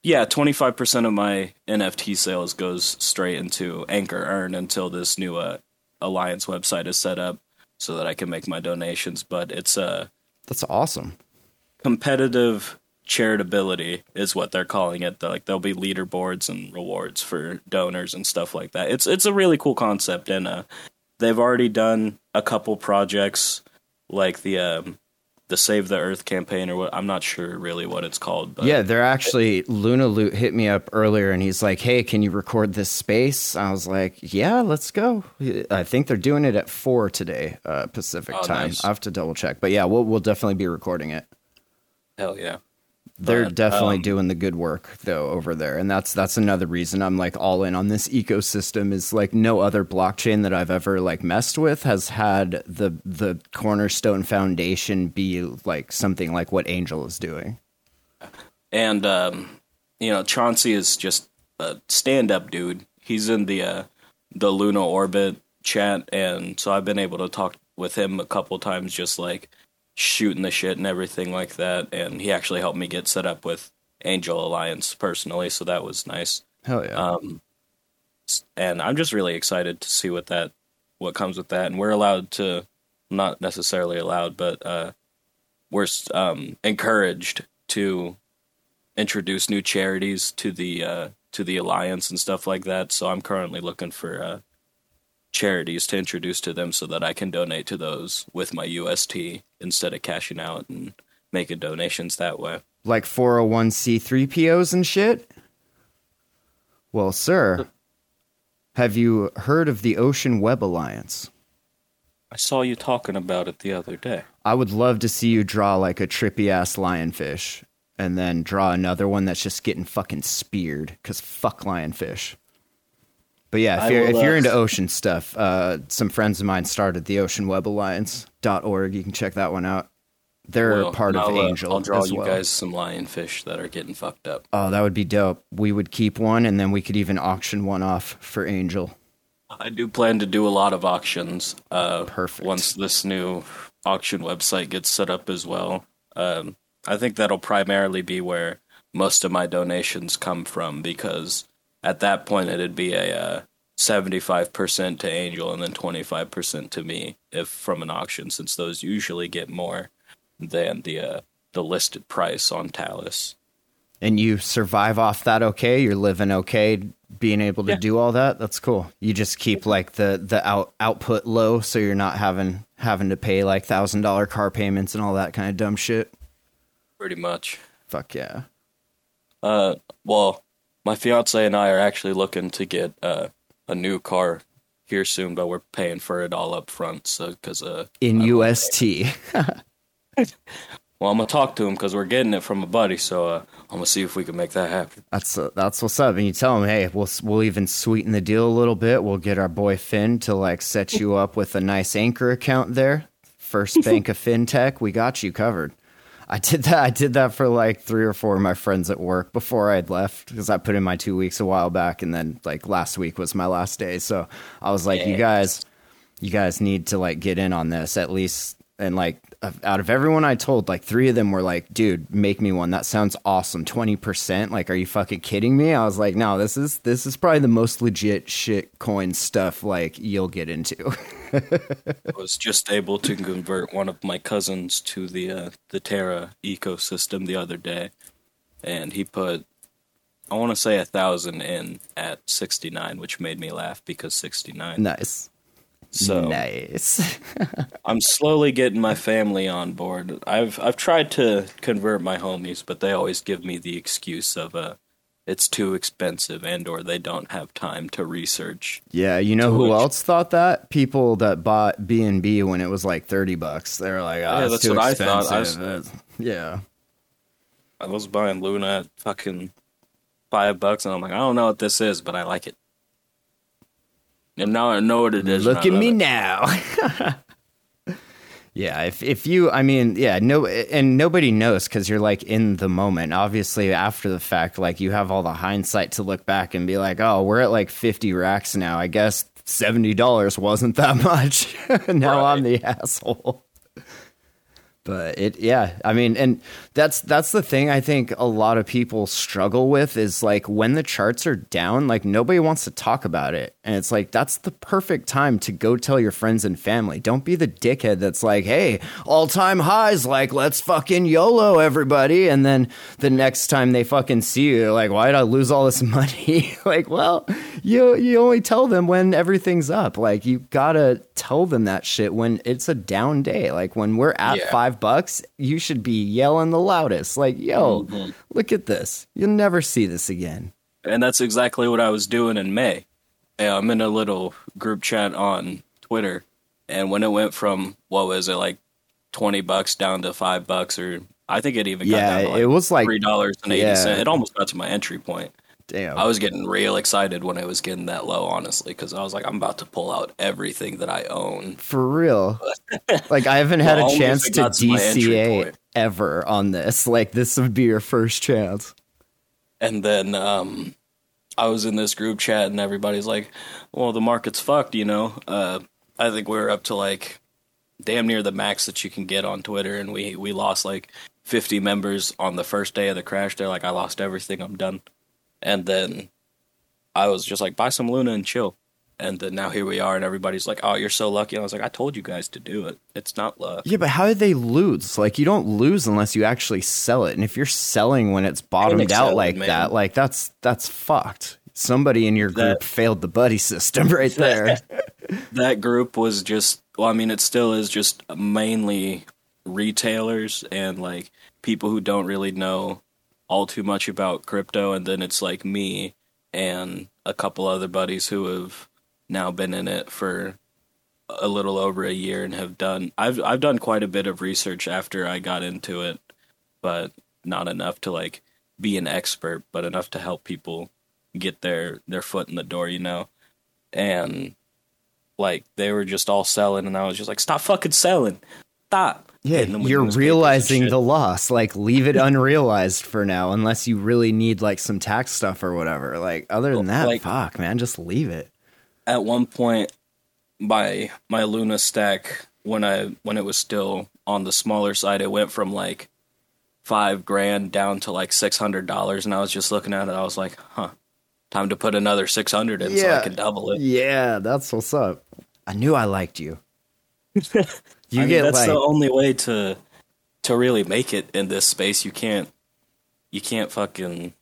yeah, twenty five percent of my NFT sales goes straight into Anchor Earn until this new uh, Alliance website is set up, so that I can make my donations. But it's a uh, that's awesome competitive charitability is what they're calling it. Like there'll be leaderboards and rewards for donors and stuff like that. It's it's a really cool concept, and uh, they've already done a couple projects like the um, the Save the Earth campaign or what I'm not sure really what it's called. But yeah, they're actually Luna Loot hit me up earlier and he's like, "Hey, can you record this space?" I was like, "Yeah, let's go." I think they're doing it at four today, uh, Pacific oh, time. Nice. I have to double check, but yeah, we'll we'll definitely be recording it. Hell yeah! They're but, definitely um, doing the good work though over there, and that's that's another reason I'm like all in on this ecosystem. Is like no other blockchain that I've ever like messed with has had the the cornerstone foundation be like something like what Angel is doing. And um, you know, Chauncey is just a stand up dude. He's in the uh, the Luna Orbit chat, and so I've been able to talk with him a couple times, just like shooting the shit and everything like that. And he actually helped me get set up with Angel Alliance personally, so that was nice. Hell yeah. Um, and I'm just really excited to see what that what comes with that. And we're allowed to, not necessarily allowed, but uh, we're um, encouraged to introduce new charities to the uh, to the alliance and stuff like that. So I'm currently looking for uh, charities to introduce to them so that I can donate to those with my UST instead of cashing out and making donations that way. Like 401c3 POs and shit? Well, sir, have you heard of the Ocean Web Alliance? I saw you talking about it the other day. I would love to see you draw like a trippy ass lionfish and then draw another one that's just getting fucking speared because fuck lionfish. But yeah, if you're, if you're into ocean stuff, uh, some friends of mine started the Ocean Web Alliance.org. You can check that one out. They're well, part of I'll, Angel. Uh, I'll draw you well. guys some lionfish that are getting fucked up. Oh, that would be dope. We would keep one, and then we could even auction one off for Angel. I do plan to do a lot of auctions. Uh, Perfect. Once this new auction website gets set up as well, um, I think that'll primarily be where most of my donations come from because at that point it'd be a uh, 75% to Angel and then 25% to me if from an auction since those usually get more than the uh, the listed price on Talis. And you survive off that okay? You're living okay being able to yeah. do all that? That's cool. You just keep like the the out, output low so you're not having having to pay like $1000 car payments and all that kind of dumb shit. Pretty much. Fuck yeah. Uh well, my fiance and I are actually looking to get uh, a new car here soon, but we're paying for it all up front. So because uh, in UST. well, I'm gonna talk to him because we're getting it from a buddy. So uh, I'm gonna see if we can make that happen. That's uh, that's what's up. And you tell him, hey, we'll we'll even sweeten the deal a little bit. We'll get our boy Finn to like set you up with a nice anchor account there. First bank of fintech, we got you covered. I did that. I did that for like three or four of my friends at work before I had left because I put in my two weeks a while back, and then like last week was my last day. So I was like, yeah. you guys, you guys need to like get in on this at least. And like out of everyone I told, like three of them were like, "Dude, make me one. That sounds awesome. Twenty percent. Like, are you fucking kidding me?" I was like, "No, this is this is probably the most legit shit coin stuff like you'll get into." I was just able to convert one of my cousins to the uh, the Terra ecosystem the other day, and he put I want to say a thousand in at sixty nine, which made me laugh because sixty nine. Nice. So nice. I'm slowly getting my family on board. I've I've tried to convert my homies, but they always give me the excuse of uh it's too expensive and or they don't have time to research. Yeah, you know who else thought that? People that bought BNB when it was like thirty bucks. They're like, oh, yeah, that's too what expensive. I thought. I was, yeah. I was buying Luna at fucking five bucks, and I'm like, I don't know what this is, but I like it. And now I know what it is. Look at me it. now. Yeah, if if you, I mean, yeah, no, and nobody knows because you're like in the moment. Obviously, after the fact, like you have all the hindsight to look back and be like, oh, we're at like fifty racks now. I guess seventy dollars wasn't that much. now right. I'm the asshole but it yeah i mean and that's that's the thing i think a lot of people struggle with is like when the charts are down like nobody wants to talk about it. And it's like that's the perfect time to go tell your friends and family. Don't be the dickhead that's like hey all-time highs like let's fucking yolo everybody. And then the next time they fucking see you like why did i lose all this money? Like well you you only tell them when everything's up like you gotta tell them that shit when it's a down day like when we're at yeah. five bucks, you should be yelling the loudest. Like, yo, mm-hmm. look at this. You'll never see this again. And that's exactly what I was doing in May. I'm in a little group chat on Twitter, and when it went from what was it like twenty bucks down to five bucks, or I think it even yeah, like it was like three dollars and eighty yeah. It almost got to my entry point. Damn. I was getting real excited when it was getting that low, honestly, because I was like, I'm about to pull out everything that I own. For real. like, I haven't had well, a chance to DCA ever on this. Like, this would be your first chance. And then um, I was in this group chat, and everybody's like, well, the market's fucked, you know? Uh, I think we are up to like damn near the max that you can get on Twitter, and we, we lost like 50 members on the first day of the crash. They're like, I lost everything, I'm done. And then I was just like, buy some Luna and chill. and then now here we are, and everybody's like, "Oh, you're so lucky." And I was like, "I told you guys to do it. It's not luck." Yeah, but how did they lose? Like, you don't lose unless you actually sell it. And if you're selling when it's bottomed out like man. that, like that's that's fucked. Somebody in your group that, failed the buddy system right there. that group was just. Well, I mean, it still is just mainly retailers and like people who don't really know all too much about crypto, and then it's like me and a couple other buddies who have now been in it for a little over a year and have done I've I've done quite a bit of research after I got into it, but not enough to like be an expert, but enough to help people get their their foot in the door, you know. And like they were just all selling and I was just like stop fucking selling. Stop. Yeah, you're realizing the loss. Like leave it unrealized for now unless you really need like some tax stuff or whatever. Like other than that, like, fuck, man, just leave it at one point my my Luna stack when I when it was still on the smaller side, it went from like five grand down to like six hundred dollars, and I was just looking at it. I was like, huh, time to put another six hundred in yeah. so I can double it. Yeah, that's what's up. I knew I liked you. you I get that's like, the only way to to really make it in this space. You can't you can't fucking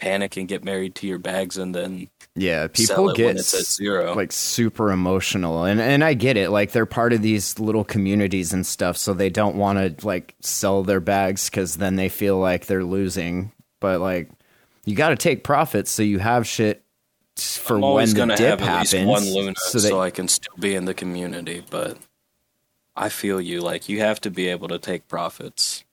panic and get married to your bags and then yeah people get zero. like super emotional and and i get it like they're part of these little communities and stuff so they don't want to like sell their bags because then they feel like they're losing but like you got to take profits so you have shit for I'm when the dip happens one luna so, that, so i can still be in the community but i feel you like you have to be able to take profits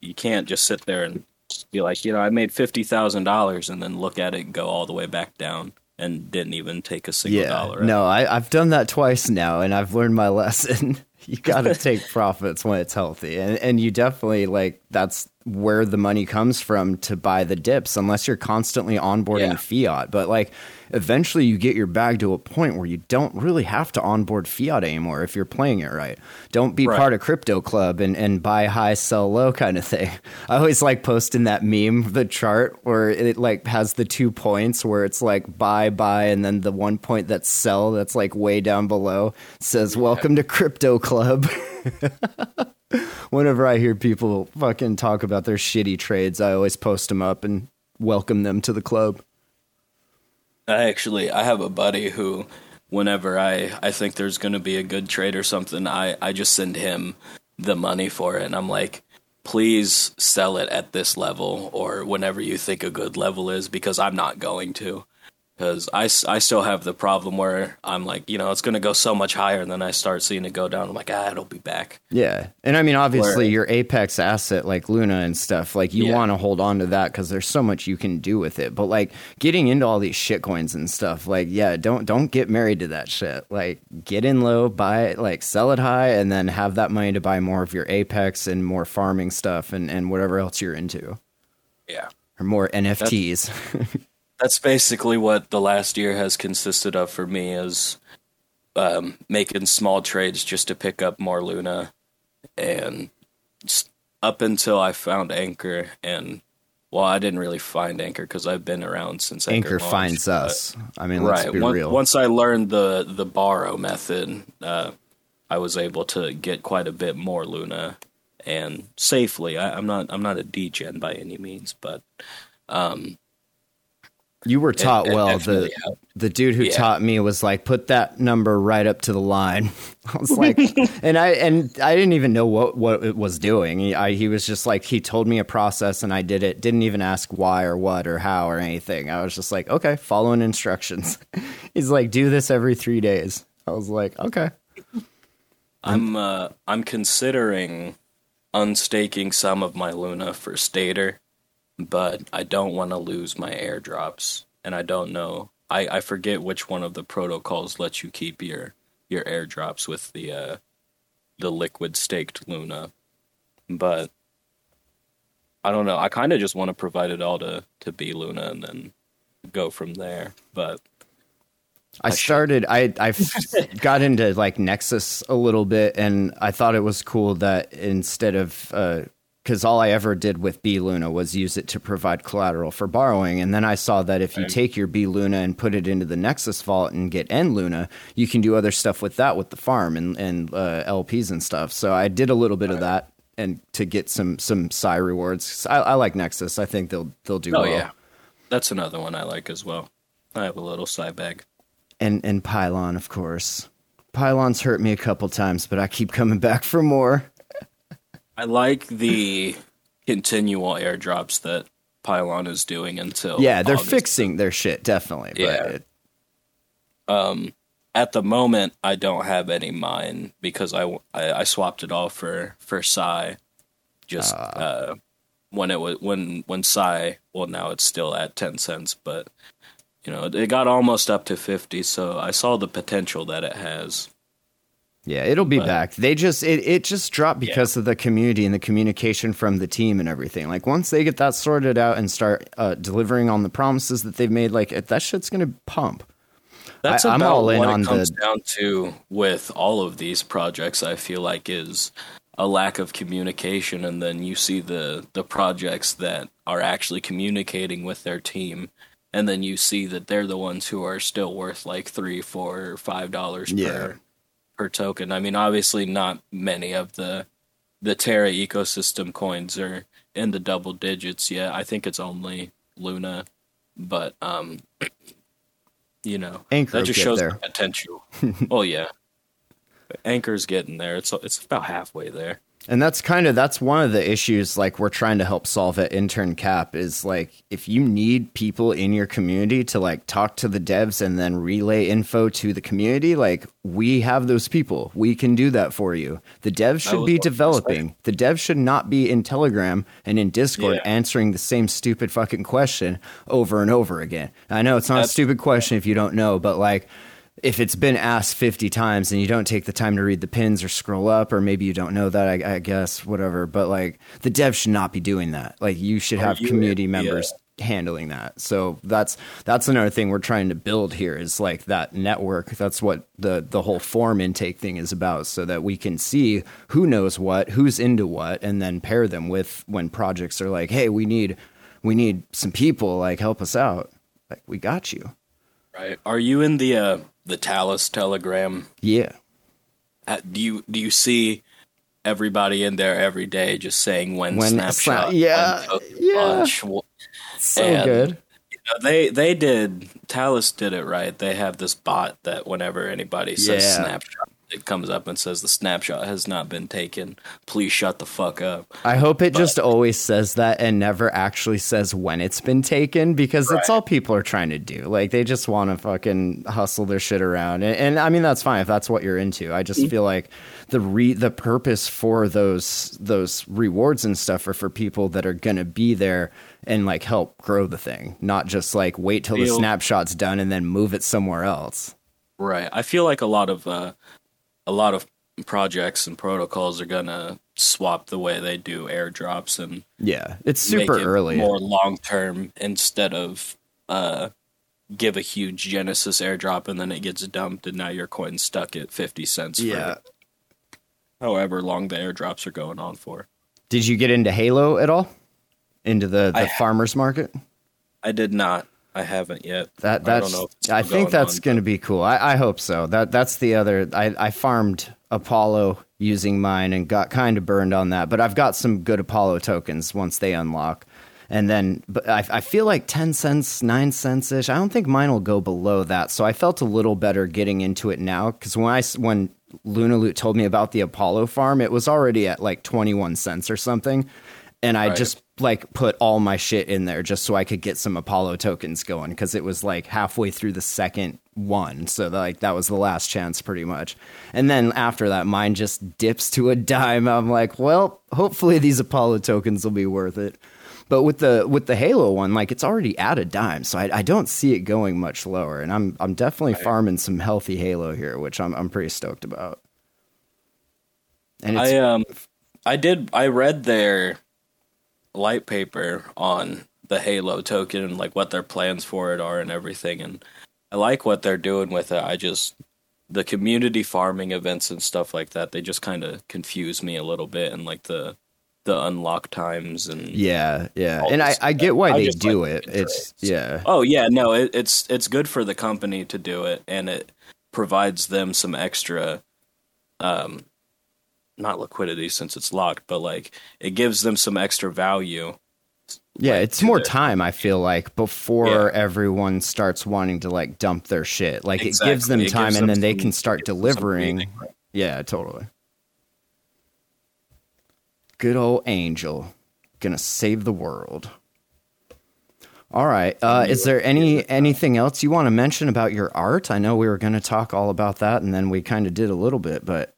you can't just sit there and be like, you know, I made fifty thousand dollars, and then look at it go all the way back down, and didn't even take a single yeah, dollar. No, I, I've done that twice now, and I've learned my lesson. you got to take profits when it's healthy, and and you definitely like that's where the money comes from to buy the dips, unless you're constantly onboarding yeah. fiat. But like eventually you get your bag to a point where you don't really have to onboard fiat anymore if you're playing it right. Don't be right. part of crypto club and, and buy high, sell low kind of thing. I always like posting that meme, the chart where it like has the two points where it's like buy, buy, and then the one point that's sell that's like way down below says welcome to crypto club. Whenever I hear people fucking talk about their shitty trades, I always post them up and welcome them to the club. I actually I have a buddy who whenever I I think there's going to be a good trade or something, I I just send him the money for it and I'm like please sell it at this level or whenever you think a good level is because I'm not going to because I, I still have the problem where I'm like, you know, it's going to go so much higher, and then I start seeing it go down. I'm like, ah, it'll be back. Yeah, and I mean, obviously, where, your apex asset like Luna and stuff, like you yeah. want to hold on to that because there's so much you can do with it. But like getting into all these shit coins and stuff, like yeah, don't don't get married to that shit. Like get in low, buy it, like sell it high, and then have that money to buy more of your apex and more farming stuff and and whatever else you're into. Yeah, or more NFTs. that's basically what the last year has consisted of for me is um, making small trades just to pick up more Luna, and up until I found Anchor, and well, I didn't really find Anchor because I've been around since Anchor, Anchor launched, finds us. I mean, let's right. be real. Once I learned the the borrow method, uh, I was able to get quite a bit more Luna and safely. I, am not I'm not a degen by any means, but um, you were taught it, well. The helped. the dude who yeah. taught me was like, put that number right up to the line. I was like, and I and I didn't even know what what it was doing. He, I, he was just like, he told me a process, and I did it. Didn't even ask why or what or how or anything. I was just like, okay, following instructions. He's like, do this every three days. I was like, okay. I'm uh, I'm considering unstaking some of my Luna for Stader but I don't want to lose my airdrops, and I don't know. I, I forget which one of the protocols lets you keep your your airdrops with the uh, the liquid staked Luna, but I don't know. I kind of just want to provide it all to to B Luna and then go from there. But I, I started. I I got into like Nexus a little bit, and I thought it was cool that instead of uh, because all I ever did with B Luna was use it to provide collateral for borrowing. And then I saw that if you right. take your B Luna and put it into the Nexus vault and get N Luna, you can do other stuff with that with the farm and, and uh, LPs and stuff. So I did a little bit right. of that and to get some some Psi rewards. I, I, like Nexus. I think they'll they'll do oh, well. yeah, that's another one I like as well. I have a little Psi bag. And and Pylon, of course. Pylon's hurt me a couple times, but I keep coming back for more. I like the continual airdrops that Pylon is doing until yeah, they're August. fixing their shit definitely. Yeah. It, um, at the moment, I don't have any mine because I, I, I swapped it all for for Psi. Just uh, uh, when it was when when Psi. Well, now it's still at ten cents, but you know it got almost up to fifty. So I saw the potential that it has. Yeah, it'll be but, back. They just it, it just dropped because yeah. of the community and the communication from the team and everything. Like once they get that sorted out and start uh, delivering on the promises that they've made, like that shit's gonna pump. That's I, about what it comes the... down to with all of these projects. I feel like is a lack of communication, and then you see the the projects that are actually communicating with their team, and then you see that they're the ones who are still worth like three, four, or five dollars yeah. per per token. I mean, obviously, not many of the the Terra ecosystem coins are in the double digits yet. I think it's only Luna, but um, you know, Anchor that just shows there. the potential. oh yeah, Anchor's getting there. It's it's about halfway there. And that's kind of that's one of the issues like we're trying to help solve at Intern Cap is like if you need people in your community to like talk to the devs and then relay info to the community, like we have those people. We can do that for you. The devs should be developing. The devs should not be in Telegram and in Discord yeah. answering the same stupid fucking question over and over again. I know it's not that's, a stupid question if you don't know, but like if it's been asked 50 times and you don't take the time to read the pins or scroll up or maybe you don't know that i, I guess whatever but like the dev should not be doing that. Like you should have you, community members yeah. handling that. So that's that's another thing we're trying to build here is like that network. That's what the the whole form intake thing is about so that we can see who knows what who's into what and then pair them with when projects are like hey we need we need some people like help us out. Like we got you. Right. Are you in the uh the Talis Telegram. Yeah. Uh, do you do you see everybody in there every day just saying when, when snapshot? yeah, yeah. So and, good. You know, they they did Talis did it right. They have this bot that whenever anybody says yeah. snapshot, it comes up and says the snapshot has not been taken. Please shut the fuck up. I hope it but, just always says that and never actually says when it's been taken because right. that's all people are trying to do. Like they just want to fucking hustle their shit around. And, and, I mean that's fine if that's what you're into. I just mm-hmm. feel like the re the purpose for those those rewards and stuff are for people that are going to be there and like help grow the thing, not just like wait till the snapshot's done and then move it somewhere else. Right. I feel like a lot of uh, a lot of projects and protocols are gonna swap the way they do airdrops and yeah, it's super it early, more long term instead of uh, give a huge Genesis airdrop and then it gets dumped and now your coin's stuck at fifty cents. Yeah, however long the airdrops are going on for. Did you get into Halo at all? Into the the I, farmers market? I did not. I haven't yet. That that's. I, I think that's going to be cool. I, I hope so. That that's the other. I I farmed Apollo using mine and got kind of burned on that, but I've got some good Apollo tokens once they unlock. And then, but I, I feel like ten cents, nine cents ish. I don't think mine will go below that. So I felt a little better getting into it now because when I when Luna Loot told me about the Apollo farm, it was already at like twenty one cents or something and I right. just like put all my shit in there just so I could get some Apollo tokens going because it was like halfway through the second one. So like that was the last chance pretty much. And then after that mine just dips to a dime. I'm like, well, hopefully these Apollo tokens will be worth it. But with the with the Halo one, like it's already at a dime, so I, I don't see it going much lower. And I'm I'm definitely right. farming some healthy Halo here, which I'm I'm pretty stoked about. And I um I did I read their light paper on the Halo token and like what their plans for it are and everything. And I like what they're doing with it. I just the community farming events and stuff like that. They just kind of confuse me a little bit and like the the unlock times and yeah, yeah. And I, I get why I they do like it. It's yeah. Oh yeah, no, it, it's it's good for the company to do it, and it provides them some extra, um, not liquidity since it's locked, but like it gives them some extra value. Yeah, like, it's more their, time. I feel like before yeah. everyone starts wanting to like dump their shit. Like exactly. it gives them time, gives and them then they can start delivering. Yeah, totally. Good old Angel, gonna save the world. All right. Uh, is there any anything else you want to mention about your art? I know we were going to talk all about that, and then we kind of did a little bit, but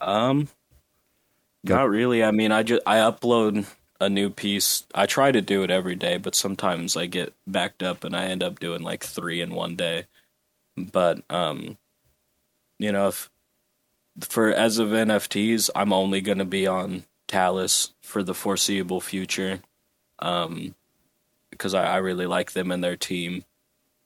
um, Go. not really. I mean, I just I upload a new piece. I try to do it every day, but sometimes I get backed up and I end up doing like three in one day. But um, you know, if for as of NFTs, I'm only going to be on Talis for the foreseeable future. Um, because I, I really like them and their team,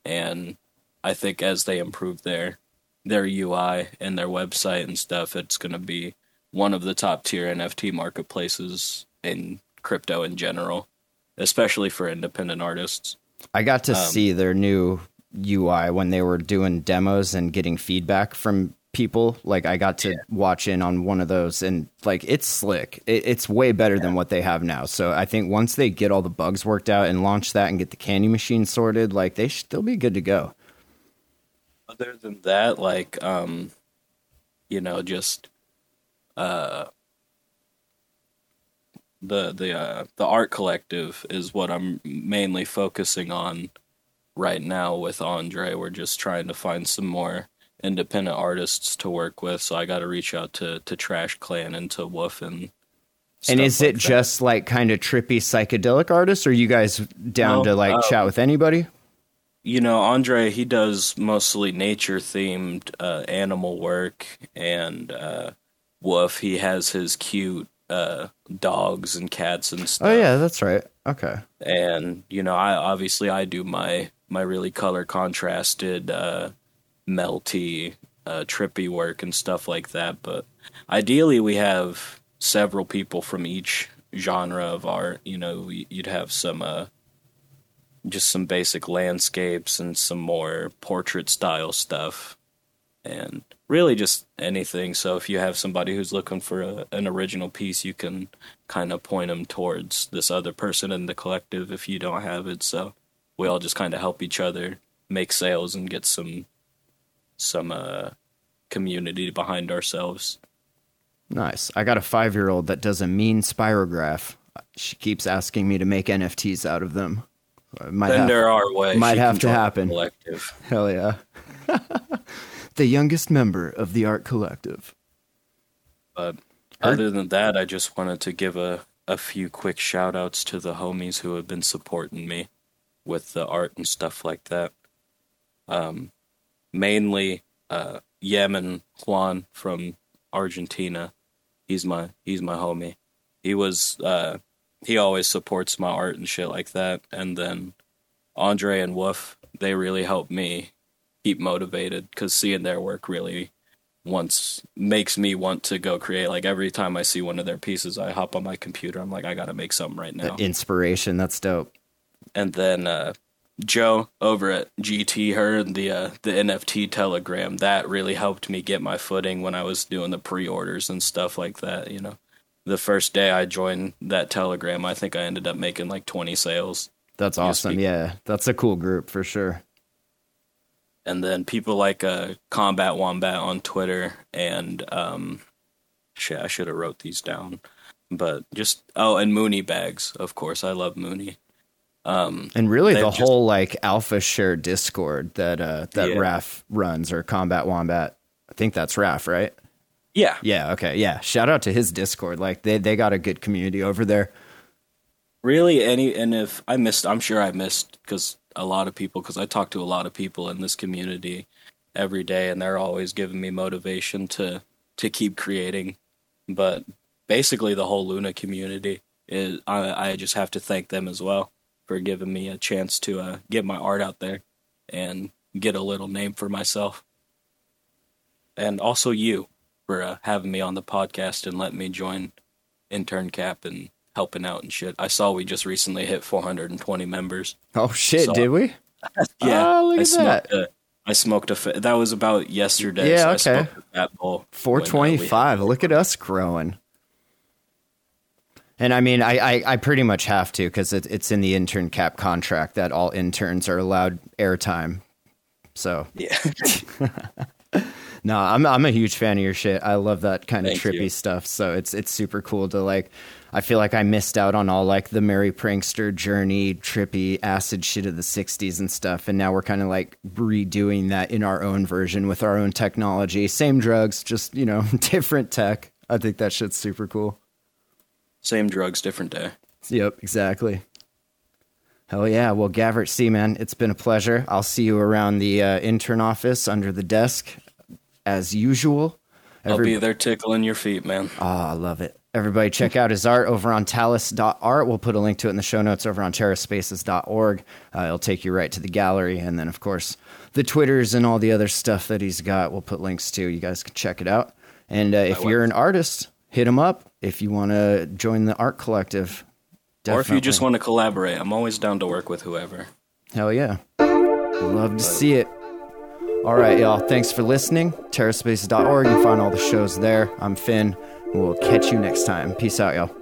and I think as they improve their their UI and their website and stuff, it's going to be one of the top tier NFT marketplaces in crypto in general, especially for independent artists. I got to um, see their new UI when they were doing demos and getting feedback from people. Like I got to yeah. watch in on one of those, and like it's slick. It, it's way better yeah. than what they have now. So I think once they get all the bugs worked out and launch that and get the candy machine sorted, like they should still be good to go. Other than that, like um, you know, just uh. The the uh, the art collective is what I'm mainly focusing on right now with Andre. We're just trying to find some more independent artists to work with. So I got to reach out to to Trash Clan and to Woof and. And is like it that. just like kind of trippy psychedelic artists, or are you guys down to like um, chat with anybody? You know, Andre, he does mostly nature themed uh, animal work, and uh, Woof, he has his cute uh, dogs and cats and stuff. Oh yeah, that's right. Okay. And you know, I obviously I do my my really color contrasted uh, melty, uh, trippy work and stuff like that. But ideally, we have several people from each genre of art. You know, you'd have some, uh, just some basic landscapes and some more portrait style stuff, and really just anything. So if you have somebody who's looking for a, an original piece, you can kind of point them towards this other person in the collective if you don't have it. So we all just kind of help each other make sales and get some some uh, community behind ourselves. Nice. I got a five year old that does a mean spirograph. She keeps asking me to make NFTs out of them. Might then have, there are ways. Might have to happen. Collective. Hell yeah. the youngest member of the art collective. But other than that, I just wanted to give a, a few quick shout outs to the homies who have been supporting me with the art and stuff like that. Um, mainly uh, Yemen Juan from Argentina. He's my he's my homie. He was uh, he always supports my art and shit like that. And then Andre and Woof, they really help me keep motivated because seeing their work really once makes me want to go create. Like every time I see one of their pieces, I hop on my computer. I'm like, I gotta make something right now. The inspiration, that's dope. And then uh, Joe over at GT heard the uh, the NFT telegram. That really helped me get my footing when I was doing the pre-orders and stuff like that. You know, the first day I joined that telegram, I think I ended up making like twenty sales. That's awesome. Yeah, that's a cool group for sure. And then people like uh, Combat Wombat on Twitter and um, shit, I should have wrote these down. But just oh, and Mooney bags, of course. I love Mooney. Um, and really, the just, whole like alpha share Discord that uh, that yeah. Raf runs or Combat Wombat. I think that's Raf, right? Yeah. Yeah. Okay. Yeah. Shout out to his Discord. Like they they got a good community over there. Really, any and if I missed, I'm sure I missed because a lot of people because I talk to a lot of people in this community every day, and they're always giving me motivation to to keep creating. But basically, the whole Luna community is I, I just have to thank them as well for giving me a chance to uh, get my art out there and get a little name for myself. And also you for uh, having me on the podcast and letting me join intern cap and helping out and shit. I saw we just recently hit 420 members. Oh shit, so, did we? yeah, oh, look I at that. A, I smoked a. That was about yesterday. Yeah, so okay. That bowl. 425. Look at us growing. And I mean, I, I, I pretty much have to because it, it's in the intern cap contract that all interns are allowed airtime. So yeah. no, I'm I'm a huge fan of your shit. I love that kind of Thank trippy you. stuff. So it's it's super cool to like. I feel like I missed out on all like the Merry Prankster journey, trippy acid shit of the '60s and stuff, and now we're kind of like redoing that in our own version with our own technology. Same drugs, just you know, different tech. I think that shit's super cool. Same drugs, different day. Yep, exactly. Hell yeah. Well, GavertC, man, it's been a pleasure. I'll see you around the uh, intern office under the desk as usual. Every- I'll be there tickling your feet, man. Oh, I love it. Everybody check out his art over on talis.art. We'll put a link to it in the show notes over on terraspaces.org. Uh, it'll take you right to the gallery. And then, of course, the Twitters and all the other stuff that he's got, we'll put links to. You guys can check it out. And uh, if you're an artist, hit him up if you want to join the art collective. Definitely. Or if you just want to collaborate, I'm always down to work with whoever. Hell yeah. Love to see it. All right, y'all. Thanks for listening. TerraSpaces.org. You can find all the shows there. I'm Finn. We'll catch you next time. Peace out, y'all.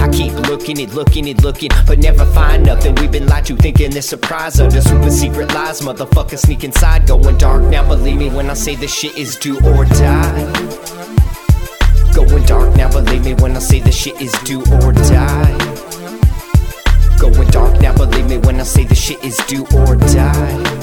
I keep looking and looking and looking, but never find nothing. We've been lied to, thinking this surprise the secret lies. Motherfuckers sneak inside, going dark. Now believe me when I say this shit is do or die. Going dark now, believe me when I say this shit is do or die. Going dark now, believe me when I say this shit is do or die.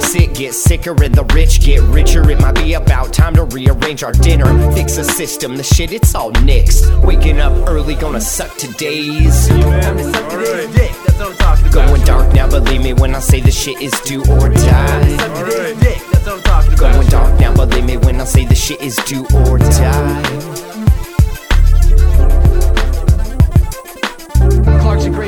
Sick get sicker and the rich get richer. It might be about time to rearrange our dinner. Fix a system, the shit, it's all nixed. Waking up early, gonna suck today's. Going dark now, believe me when I say this shit is do or die. Suck. Going dark now, believe me when I say this shit is do or die. a great